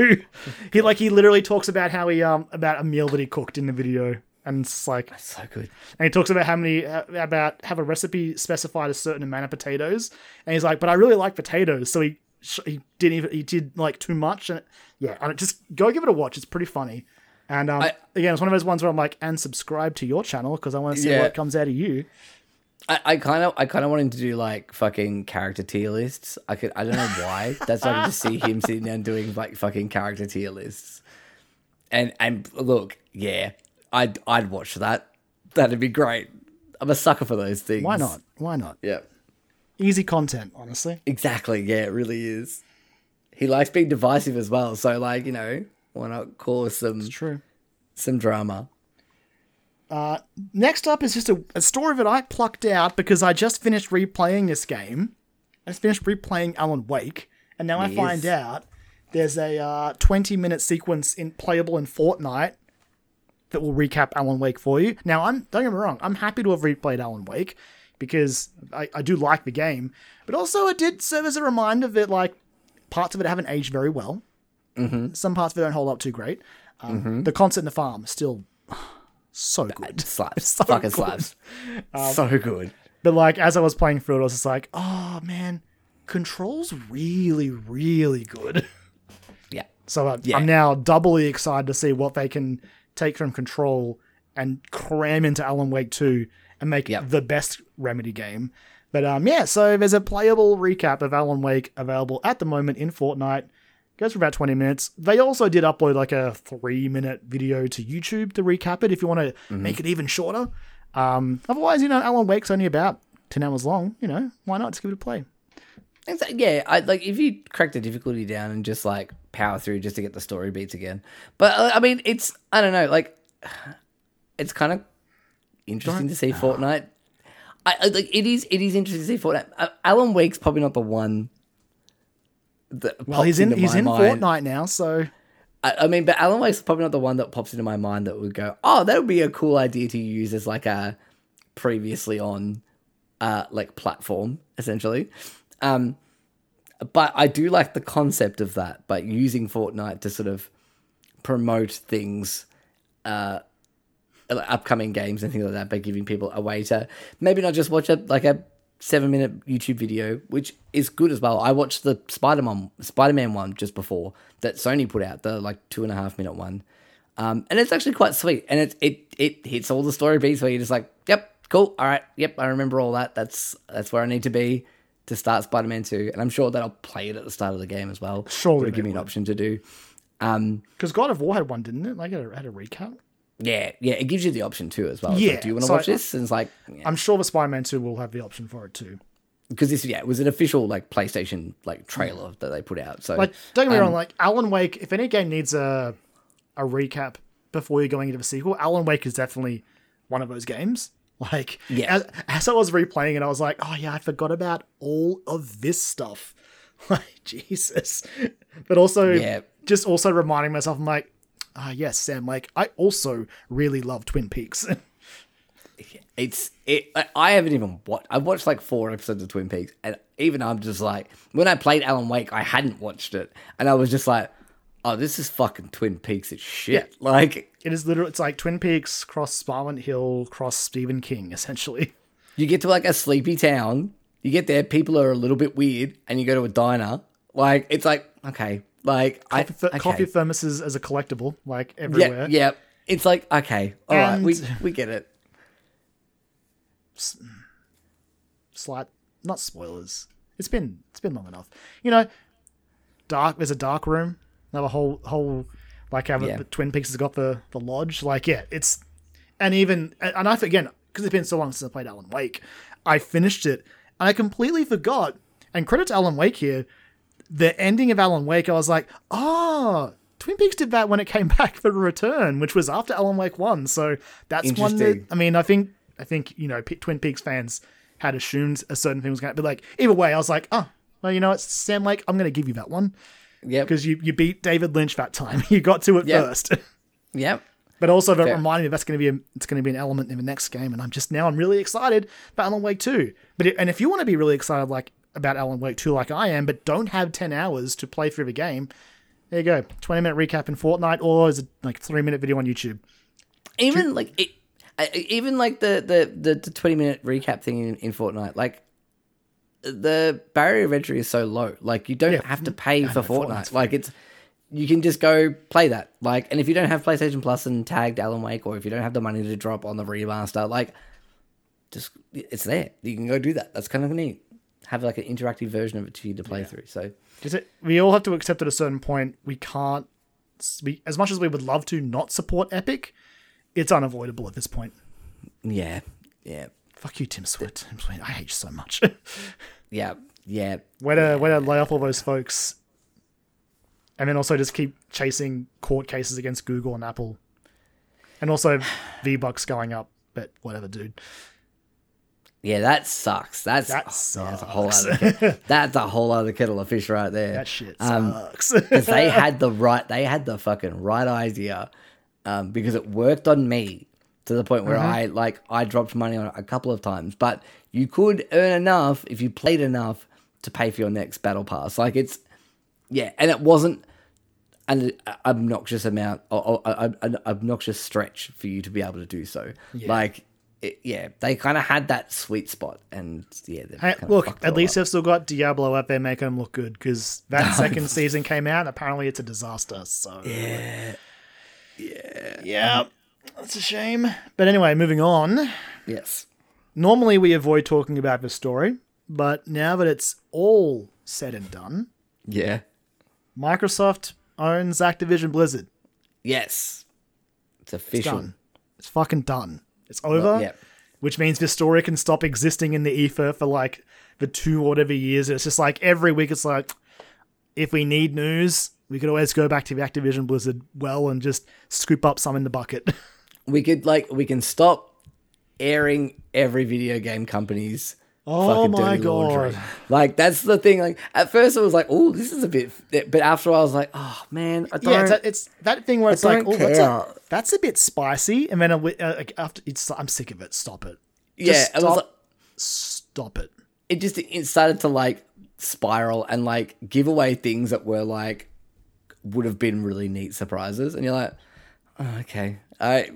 he like he literally talks about how he um about a meal that he cooked in the video, and it's like, So good. and he talks about how many uh, about have a recipe specified a certain amount of potatoes, and he's like, but I really like potatoes, so he he didn't even he did like too much, and yeah, and just go give it a watch. It's pretty funny. And um, I- again, it's one of those ones where I'm like, and subscribe to your channel because I want to see Yeah. what comes out of you. I, I kind of I kind of want him to do like fucking character tier lists. I could I don't know why. [laughs] That's why I can just see him sitting there doing like fucking character tier lists. And and look, yeah, I'd I'd watch that. That'd be great. I'm a sucker for those things. Why not? Why not? Yeah. Easy content, honestly. Exactly. Yeah, it really is. He likes being divisive as well. So like, you know, why not cause some True. some drama? Uh, Next up is just a, a story that I plucked out because I just finished replaying this game. I just finished replaying Alan Wake, and now I find out there's a uh, 20 minute sequence in playable in Fortnite that will recap Alan Wake for you. Now, I'm don't get me wrong, I'm happy to have replayed Alan Wake because I, I do like the game, but also it did serve as a reminder that like parts of it haven't aged very well. Mm-hmm. Some parts of it don't hold up too great. Um, The concert in the farm still [sighs] so good. Slaps. [laughs] So fucking good. slaps. [laughs] so good. But like as I was playing through it, I was just like, oh man, controls really, really good. [laughs] Yeah. So uh, Yeah. I'm now doubly excited to see what they can take from Control and cram into Alan Wake 2 and make Yep. the best Remedy game. But um, yeah, so there's a playable recap of Alan Wake available at the moment in Fortnite. Goes for about 20 minutes. They also did upload like a three minute video to YouTube to recap it if you want to Mm-hmm. make it even shorter. Um, otherwise, you know, Alan Wake's only about 10 hours long. You know, why not? Just give it a play. Yeah, I like if you crack the difficulty down and just like power through just to get the story beats again. But uh, I mean, it's I don't know, like [sighs] it's kind of interesting to see Fortnite. I, I like it is it is interesting to see Fortnite. Uh, Alan Wake's probably not the one. That Well, he's in he's in mind. Fortnite now, so I, I mean, but Alan Wake's probably not the one that pops into my mind that would go, oh, that would be a cool idea to use as like a previously on uh like platform essentially. Um but I do like the concept of that, but using Fortnite to sort of promote things uh upcoming games and things like that by giving people a way to maybe not just watch a like a seven minute YouTube video, which is good as well. I watched the Spider Man Spider Man one just before that Sony put out, the like two and a half minute one. Um, and it's actually quite sweet. And it it it hits all the story beats where you're just like, Yep, cool, all right, yep, I remember all that. That's that's where I need to be to start Spider Man two. And I'm sure that I'll play it at the start of the game as well. Surely give me an option to do. Um because God of War had one, didn't it? Like it had a recap. Yeah, yeah, it gives you the option too as well. It's Yeah, like, do you want to so watch I- this? And it's like, yeah. I'm sure the Spider-Man 2 will have the option for it too. because this yeah it was an official like PlayStation like trailer that they put out. So Like, don't get me um, wrong, like Alan Wake. If any game needs a a recap before you're going into the sequel, Alan Wake is definitely one of those games. [laughs] Like, Yeah. as, as I was replaying it, I was like, oh yeah, I forgot about all of this stuff. [laughs] Like, Jesus. But also, Yeah. just also reminding myself, I'm like, ah, yes, Sam. Like, I also really love Twin Peaks. [laughs] it's it. I- I haven't even watched. I've watched like four episodes of Twin Peaks, and even I'm just like when I played Alan Wake, I hadn't watched it, and I was just like, oh, this is fucking Twin Peaks It's shit. [laughs] Like, It is literally it's like Twin Peaks cross Silent Hill cross Stephen King essentially. [laughs] you get to like a sleepy town, you get there, people are a little bit weird, and you go to a diner. Like, it's like, okay. Like, I, Coffee, th- okay. coffee thermoses as a collectible like everywhere. yeah. It's like, okay, all right, we, And- we get it. Slight not spoilers. It's been it's been long enough. You know, dark. There's a dark room. Another whole whole like how Yeah. the Twin Peaks has got the the lodge. Like yeah, it's and even and I again because it's been so long since I played Alan Wake, I finished it and I completely forgot. And credit to Alan Wake here, the ending of Alan Wake. I was like, oh. Twin Peaks did that when it came [laughs] back for the Return, which was after Alan Wake One. So that's one that I mean, I think I think you know P- Twin Peaks fans had assumed a certain thing was going to be like. Either way, I was like, oh, well, you know, what, Sam Lake, I'm going to give you that one Yep. because you you beat David Lynch that time. [laughs] You got to it Yep. first, [laughs] Yep. but also that reminded me that's going to be a, it's going to be an element in the next game, and I'm just now I'm really excited about Alan Wake Two. But it, and if you want to be really excited like about Alan Wake Two, like I am, but don't have ten hours to play through the game. There you go, twenty minute recap in Fortnite, or is it like three minute video on YouTube? even like it, I- I- even like the the the, the 20 minute recap thing in, in Fortnite like the barrier of entry is so low. Like you don't Yeah. have to pay for know, Fortnite. Fortnite's like it's you can just go play that. Like and if you don't have PlayStation Plus and tagged Alan Wake or if you don't have the money to drop on the remaster like just it's there. You can go do that. That's kind of neat have like an interactive version of it to you to play through so Is it? We all have to accept at a certain point we can't. We, as much as we would love to not support Epic, it's unavoidable at this point. yeah yeah Fuck you, Tim Swift. Tim Swift, I hate you so much. [laughs] yeah yeah way to way to lay off all those folks, and then also just keep chasing court cases against Google and Apple, and also [sighs] V Bucks going up. But whatever, dude. Yeah, that sucks. That's That oh, That's a whole other. [laughs] That's a whole other kettle of fish right there. That shit Um, sucks. because they [laughs] had the right. They had the fucking right idea, um, because it worked on me to the point where Mm-hmm. I like I dropped money on it a couple of times. But you could earn enough if you played enough to pay for your next battle pass. Like it's yeah, and it wasn't an obnoxious amount or, or a- an obnoxious stretch for you to be able to do so. Like. It, yeah, they kind of had that sweet spot, and yeah, Hey, look, at least up. they've still got Diablo out there making them look good because that second [laughs] season came out. And apparently, it's a disaster. So yeah, yeah, yeah. That's a shame. But anyway, moving on. yes, Normally, we avoid talking about the story, but now that it's all said and done, yeah, Microsoft owns Activision Blizzard. yes, it's It's official. done. It's fucking done. It's over. yeah. Which means story can stop existing in the ether for like the two or whatever years. It's just like every week it's like, if we need news, we could always go back to the Activision Blizzard well and just scoop up some in the bucket. [laughs] we could like we can stop airing every video game company's Oh my. God. Like that's the thing. Like at first it was like, oh, this is a bit, but after a while I was like, oh man, I don't. yeah, it's, a- it's that thing where it's like, oh, that's a, that's a bit spicy, and then uh, like, after it's, I'm sick of it. Stop it. yeah, Just it was stop, like, stop it. it just it started to like spiral and like give away things that were like would have been really neat surprises, and you're like, oh, okay, I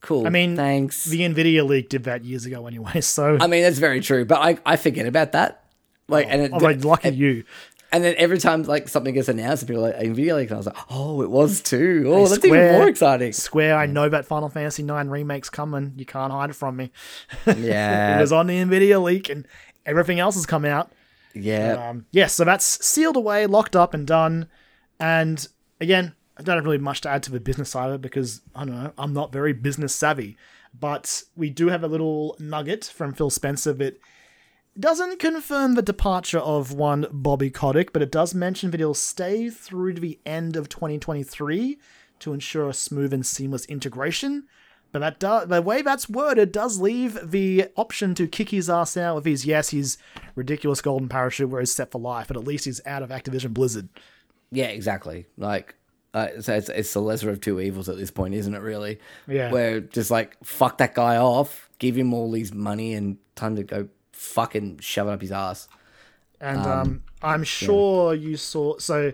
cool. I mean, thanks. The Nvidia leak did that years ago anyway. [laughs] So I mean, that's very true, but I I forget about that. Like, and it, I'm like, lucky you. And then every time like something gets announced, and people are like Nvidia leak, and I was like, oh, it was too. Oh, that's Square- even more exciting. Square, I know that Final Fantasy IX remake's coming. You can't hide it from me. [laughs] Yeah, It was on the Nvidia leak, and everything else has come out. yeah, Um, yes, so that's sealed away, locked up, and done. And again, I don't have really much to add to the business side of it because I don't know, I'm not very business savvy. But we do have a little nugget from Phil Spencer that doesn't confirm the departure of one Bobby Kotick, but it does mention that he'll stay through to the end of 2023 to ensure a smooth and seamless integration. But that do- the way that's worded does leave the option to kick his ass out if he's yes, he's ridiculous golden parachute where he's set for life, but at least he's out of Activision Blizzard. yeah, exactly. Like, uh, so it's it's the lesser of two evils at this point, isn't it? Really? Yeah. Where just like fuck that guy off, give him all his money and time to go fucking shove it up his ass. And um, I'm sure you saw so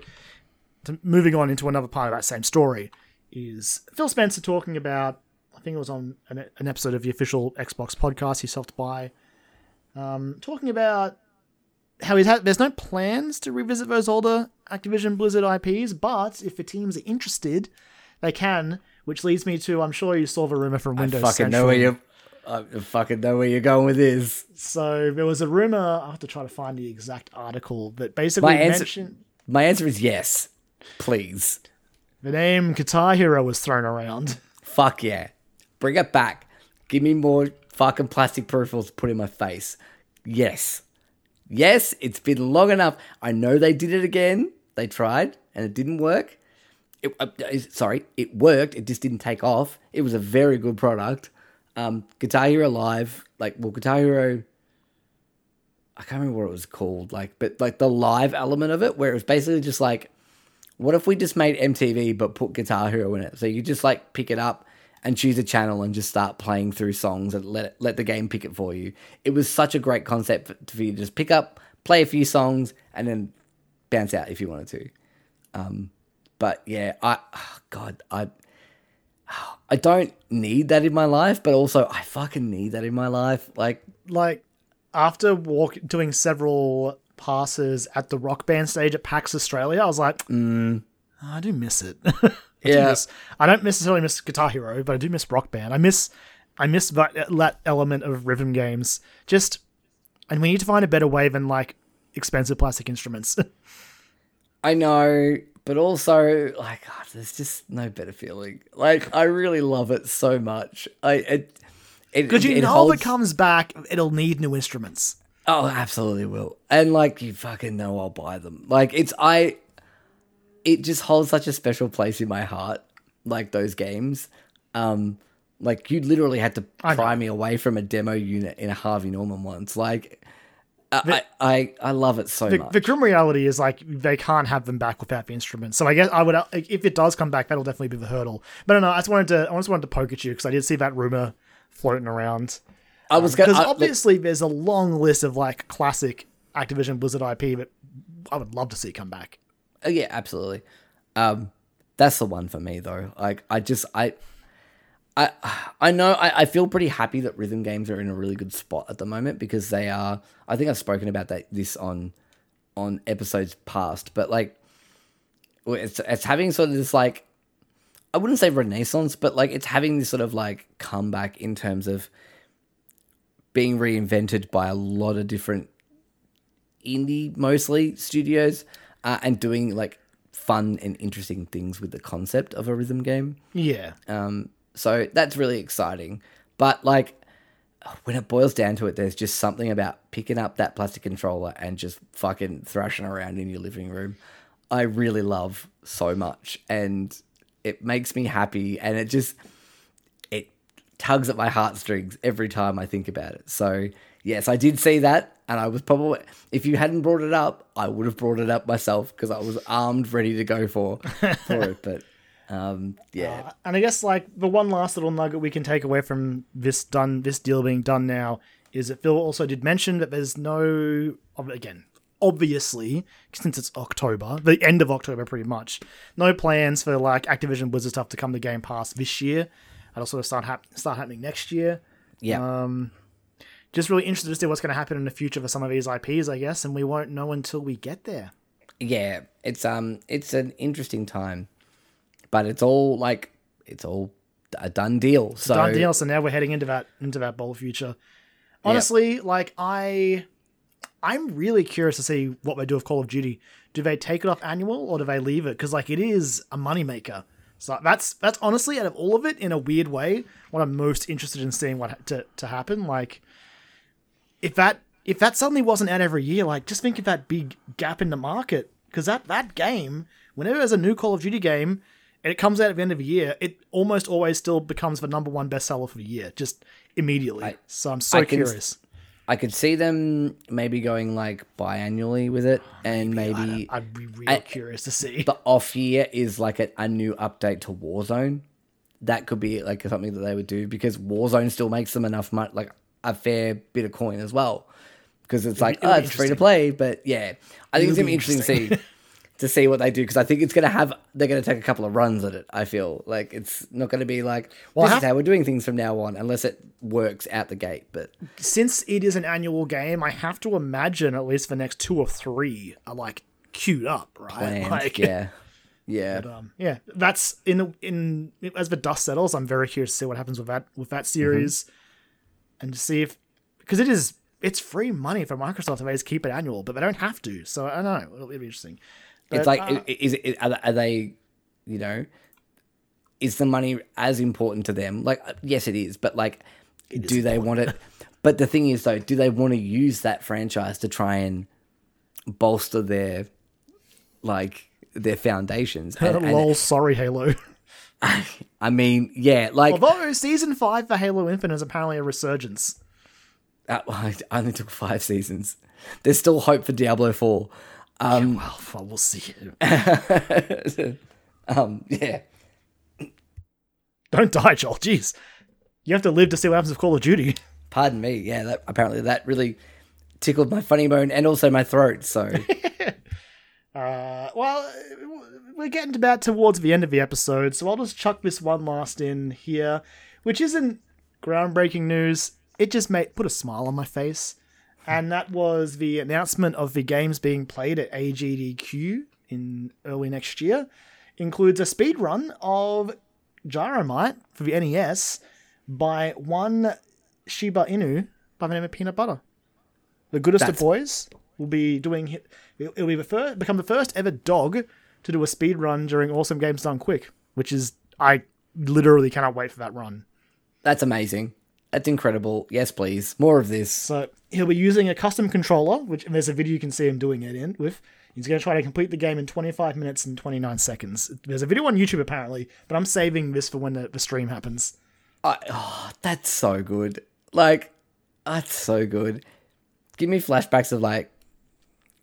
to, moving on into another part of that same story is Phil Spencer talking about. I think it was on an, an episode of the official Xbox podcast he helped buy. Um, talking about how he's had, there's no plans to revisit those older Activision Blizzard IPs, but if the teams are interested, they can. Which leads me to I'm sure you saw the rumor from Windows I fucking Central. know where you. I fucking know where you're going with this. So there was a rumor. I have to try to find the exact article, but basically My answer- mentioned My answer is yes. Please. the name Guitar Hero was thrown around. Fuck yeah. Bring it back. Give me more fucking plastic peripherals to put in my face. Yes. Yes, it's been long enough. I know they did it again. They tried and it didn't work. It, uh, sorry, it worked. It just didn't take off. It was a very good product. Um, Guitar Hero Live, like, well, Guitar Hero, I can't remember what it was called, like, but like the live element of it, where it was basically just like, what if we just made MTV but put Guitar Hero in it? So you just like pick it up and choose a channel and just start playing through songs and let it, let the game pick it for you. It was such a great concept for, for you to just pick up, play a few songs, and then bounce out if you wanted to. Um, but yeah, I oh God, I [sighs] I don't need that in my life, but also I fucking need that in my life. Like Like after walk doing several passes at the rock band stage at PAX Australia, I was like, "Oh, I do miss it. [laughs] I do miss. I don't necessarily miss Guitar Hero, but I do miss Rock Band. I miss I miss that, that element of rhythm games. Just and we need to find a better way than like expensive plastic instruments. [laughs] I know, but also like God, there's just no better feeling. Like I really love it so much. I it it Because you it know holds- if it comes back, it'll need new instruments. Oh, absolutely will. And like you fucking know I'll buy them. Like it's I it just holds such a special place in my heart, like those games. Um like you literally had to pry me away from a demo unit in a Harvey Norman once. Like I, I, I I love it so The, much. the grim reality is like they can't have them back without the instruments. So I guess I would if it does come back, that'll definitely be the hurdle. But no, no, I just wanted to I just wanted to poke at you because I did see that rumor floating around. I was gonna Because look, obviously there's a long list of like classic Activision Blizzard IP that I would love to see come back. Oh, yeah, absolutely. Um, that's the one for me though. Like, I just, I, I, I know, I, I feel pretty happy that rhythm games are in a really good spot at the moment because they are. I think I've spoken about that this on, on episodes past, but like, it's it's having sort of this like, I wouldn't say renaissance, but like it's having this sort of like comeback in terms of being reinvented by a lot of different indie mostly studios uh, and doing like fun and interesting things with the concept of a rhythm game. Yeah, Um, so that's really exciting. But like when it boils down to it, there's just something about picking up that plastic controller and just fucking thrashing around in your living room. I really love so much, and it makes me happy, and it just it tugs at my heartstrings every time I think about it. So yes, I did see that, and I was probably if you hadn't brought it up, I would have brought it up myself because I was armed, ready to go for for it. But um, yeah, and I guess like the one last little nugget we can take away from this done this deal being done now is that Phil also did mention that there's no again obviously since it's October the end of October pretty much no plans for like Activision Blizzard stuff to come to Game Pass this year that'll sort of start hap- start happening next year yeah. Just really interested to see what's going to happen in the future for some of these IPs I guess and we won't know until we get there yeah, it's um, it's an interesting time, but it's all like it's all a done deal. So done deal. So now we're heading into that into that bold future. Honestly, like I, I'm really curious to see what they do with Call of Duty. Do they take it off annual or do they leave it? Because like it is a moneymaker. So that's that's honestly out of all of it, in a weird way, what I'm most interested in seeing what ha- to to happen. Like if that if that suddenly wasn't out every year, like just think of that big gap in the market. Because that that game, whenever there's a new Call of Duty game and it comes out at the end of the year, it almost always still becomes the number one bestseller for the year, just immediately. so I'm so I can- curious. I could see them maybe going like biannually with it, and maybe I'd be real I- curious to see. the off year is like a, a new update to Warzone. That could be like something that they would do because Warzone still makes them enough money, like a fair bit of coin as well. Because it's like, it'll oh, it's free to play, but yeah, I think it's It'll gonna be interesting to see. to see what they do because I think it's gonna have they're gonna take a couple of runs at it. I feel like it's not gonna be like Well, this is how we're doing things from now on, unless it works out the gate. But Since it is an annual game, I have to imagine at least the next two or three are like queued up, right? planned, [laughs] Like, yeah, yeah, um, yeah, that's in the in as the dust settles. I'm very curious to see what happens with that with that series, and to see if because it is it's free money for Microsoft if they just keep it annual, but they don't have to. So I don't know. It'll, it'll be interesting. it's like uh, is it are they- you know, is the money as important to them? Like uh, yes, it is, but like, do they want it? [laughs] But the thing is though, do they want to use that franchise to try and bolster their like their foundations? And- and- lol, sorry, Halo. [laughs] [laughs] I mean, yeah, like Although season five for Halo Infinite is apparently a resurgence. Uh, [laughs] well, it only took five seasons. There's still hope for Diablo 4. Um, Well, well, we'll see. [laughs] um, yeah. Don't die, Joel. Jeez, you have to live to see what happens with Call of Duty. Pardon me. Yeah, that, apparently that really tickled my funny bone and also my throat. So, Uh, well, we're getting about towards the end of the episode, so I'll just chuck this one last in here, which isn't groundbreaking news. It just made put a smile on my face, and that was the announcement of the games being played at AGDQ in early next year. Includes a speed run of Gyromite for the NES by one Shiba Inu by the name of Peanut Butter. The goodest That's- of boys will be doing. hi- It'll be the first, become the first ever dog to do a speed run during Awesome Games Done Quick, which is I literally cannot wait for that run. that's amazing. That's incredible. Yes, please. More of this. So he'll be using a custom controller, which and there's a video you can see him doing it in with. He's going to try to complete the game in 25 minutes and 29 seconds. There's a video on YouTube apparently, but I'm saving this for when the, the stream happens. I, oh, that's so good. Like, that's so good. Give me flashbacks of like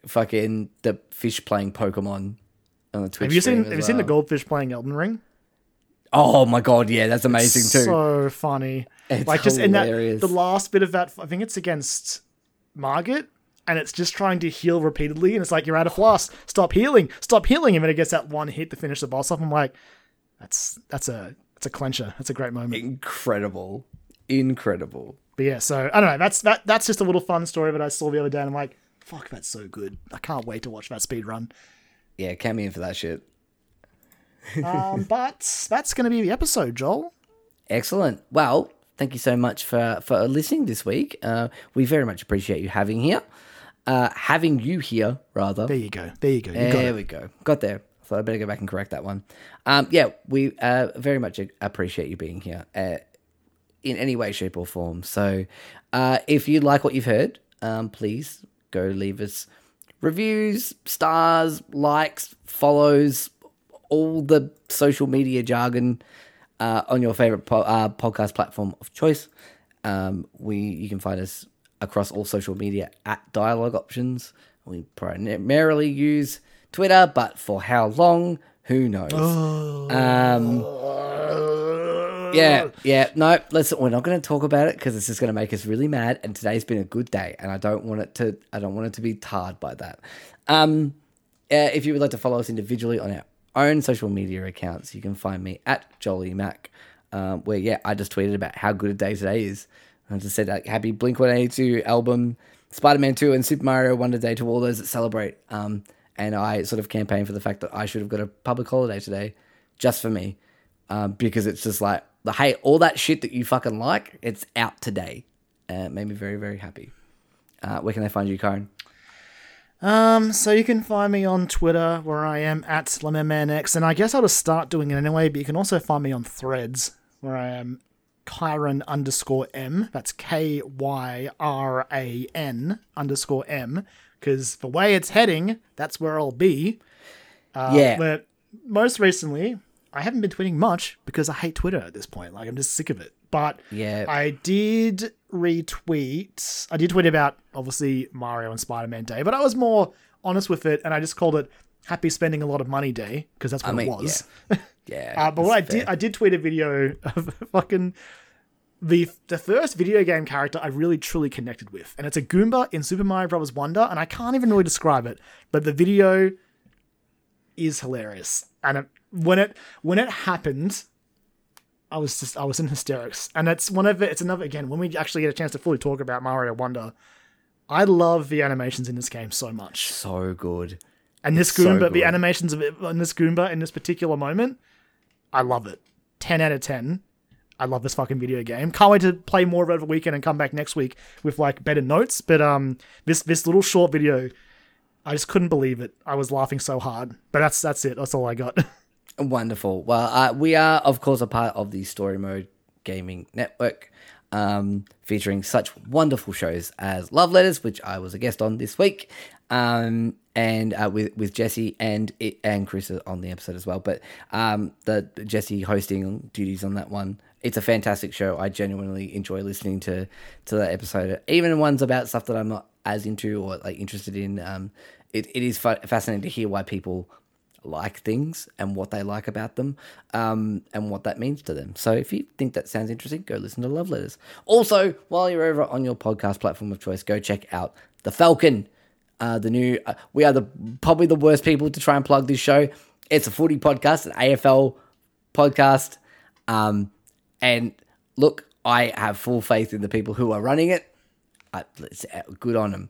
fucking the fish playing Pokemon on the Twitch. Have you seen Have you seen the goldfish playing Elden Ring? Oh my god, yeah, that's amazing too. So funny. It's like just in that the last bit of that I think it's against Margit and it's just trying to heal repeatedly and it's like you're out of floss. Stop healing. Stop healing and then it gets that one hit to finish the boss off. I'm like that's that's a that's a clencher. That's a great moment. Incredible. Incredible. But yeah, so I don't know. That's that that's just a little fun story that I saw the other day and I'm like, fuck, that's so good. I can't wait to watch that speed run. Yeah, count me in for that shit. [laughs] Um, but that's gonna be the episode, Joel. Excellent. Well, thank you so much for for listening this week. Uh, we very much appreciate you having here, uh, having you here rather. There you go. There you go. You There it. we go. Got there. I thought I'd better go back and correct that one. Um, yeah, we uh, very much appreciate you being here uh, in any way, shape, or form. So, uh, if you like what you've heard, um, please go leave us reviews, stars, likes, follows, all the social media jargon uh, on your favorite po- uh, podcast platform of choice. Um, we you can find us across all social media at Dialogue Options. We primarily use Twitter, but for how long, who knows? Um, yeah, yeah. No, listen, we're not going to talk about it because it's just going to make us really mad. And today's been a good day, and I don't want it to. I don't want it to be tarred by that. Um, uh, if you would like to follow us individually on our own social media accounts, you can find me at Joely Mac, um, where yeah, I just tweeted about how good a day today is. I just said like happy Blink One Eighty Two album, Spider Man Two, and Super Mario Wonder Day to all those that celebrate. Um, and I sort of campaigned for the fact that I should have got a public holiday today, just for me, um, because it's just like the hey, all that shit that you fucking like, it's out today. Uh, it made me very very happy. Uh, where can they find you, Kyran? Um, so you can find me on Twitter where I am at LemonManX, and I guess I'll just start doing it anyway, but you can also find me on Threads where I am Kyran underscore M. That's K Y R A N underscore M. Because the way it's heading, that's where I'll be. Uh, Yeah. But most recently, I haven't been tweeting much because I hate Twitter at this point. Like, I'm just sick of it. But Yeah. I did retweet. I did tweet about obviously Mario and Spider Man Day, but I was more honest with it, and I just called it Happy Spending a Lot of Money Day because that's what mean, it was. [laughs] Yeah. Uh, but what I fair. did, I did tweet a video of [laughs] fucking the the first video game character I really truly connected with, and it's a Goomba in Super Mario Bros. Wonder, and I can't even really describe it, but the video is hilarious. And it, when it when it happened, I was just I was in hysterics. And it's one of it, it's another again when we actually get a chance to fully talk about Mario Wonder. I love the animations in this game so much. So good. And this so Goomba, the animations of it in this Goomba in this particular moment, I love it. 10 out of 10. I love this fucking video game. Can't wait to play more of it over the weekend and come back next week with like better notes. But um this this little short video, I just couldn't believe it. I was laughing so hard. But that's that's it. That's all I got. [laughs] Wonderful. Well, uh, we are, of course, a part of the Story Mode Gaming Network, um, featuring such wonderful shows as Love Letters, which I was a guest on this week, um, and uh, with with Jesse and and Chris on the episode as well. But um, the Jesse hosting duties on that one. It's a fantastic show. I genuinely enjoy listening to to that episode, even ones about stuff that I'm not as into or like interested in. Um, it, it is fa- fascinating to hear why people like things and what they like about them um, and what that means to them. So if you think that sounds interesting, go listen to Love Letters. Also, while you're over on your podcast platform of choice, go check out The Falcon. Uh, the new, uh, we are the probably the worst people to try and plug this show. It's a footy podcast, an AFL podcast. Um, and look, I have full faith in the people who are running it. Uh, uh, good on them.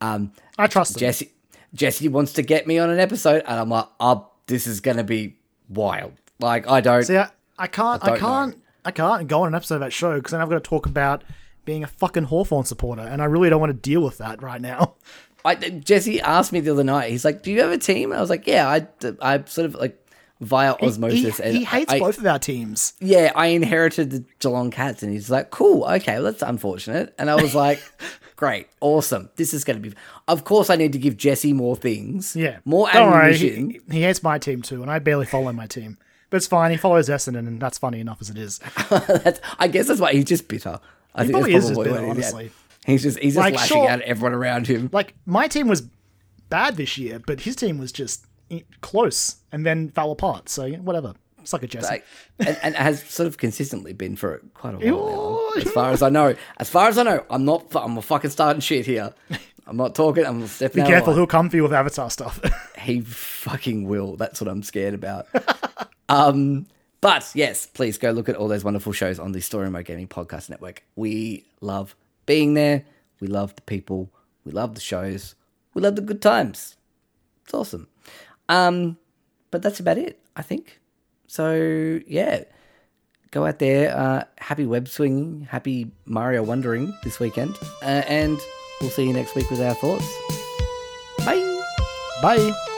Um, I trust it. Jesse Jesse wants to get me on an episode, and I'm like, oh, this is gonna be wild. Like I don't. See, I, I can't I, don't can't I can't go on an episode of that show because then I've got to talk about being a fucking Hawthorn supporter, and I really don't want to deal with that right now. [laughs] I, Jesse asked me the other night. He's like, "Do you have a team?" I was like, "Yeah, I, I sort of like via osmosis." he, and he hates I, both of our teams. Yeah, I inherited the Geelong Cats, and he's like, "Cool, okay, well, that's unfortunate." And I was like, [laughs] "Great, awesome, this is going to be." Of course, I need to give Jesse more things. Yeah, more Don't worry, ammunition. he, he hates my team too, and I barely follow my team. But it's fine. He follows Essendon, and that's funny enough as it is. [laughs] that's, I guess that's why he's just bitter. I think probably that's is just probably bitter, is, honestly. He's just he's just Like, lashing sure- out at everyone around him. Like my team was bad this year, but his team was just close, and then fell apart. So yeah, whatever. It's like a Jesse. like, and, and has sort of consistently been for quite a while. As far as I know, as far as I know, I'm not. I'm a fucking starting shit here. I'm not talking. I'm stepping. Be careful, he'll come for you with Avatar stuff. [laughs] He fucking will. That's what I'm scared about. [laughs] um, but yes, please go look at all those wonderful shows on the Story Mode Gaming Podcast Network. We love being there. We love the people. We love the shows. We love the good times. It's awesome. Um, but that's about it, I think. So yeah, go out there. Uh, happy web swinging. Happy Mario wondering this weekend, uh, and we'll see you next week with our thoughts. Bye. Bye.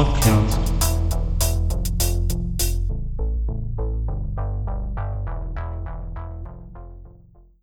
Podcast.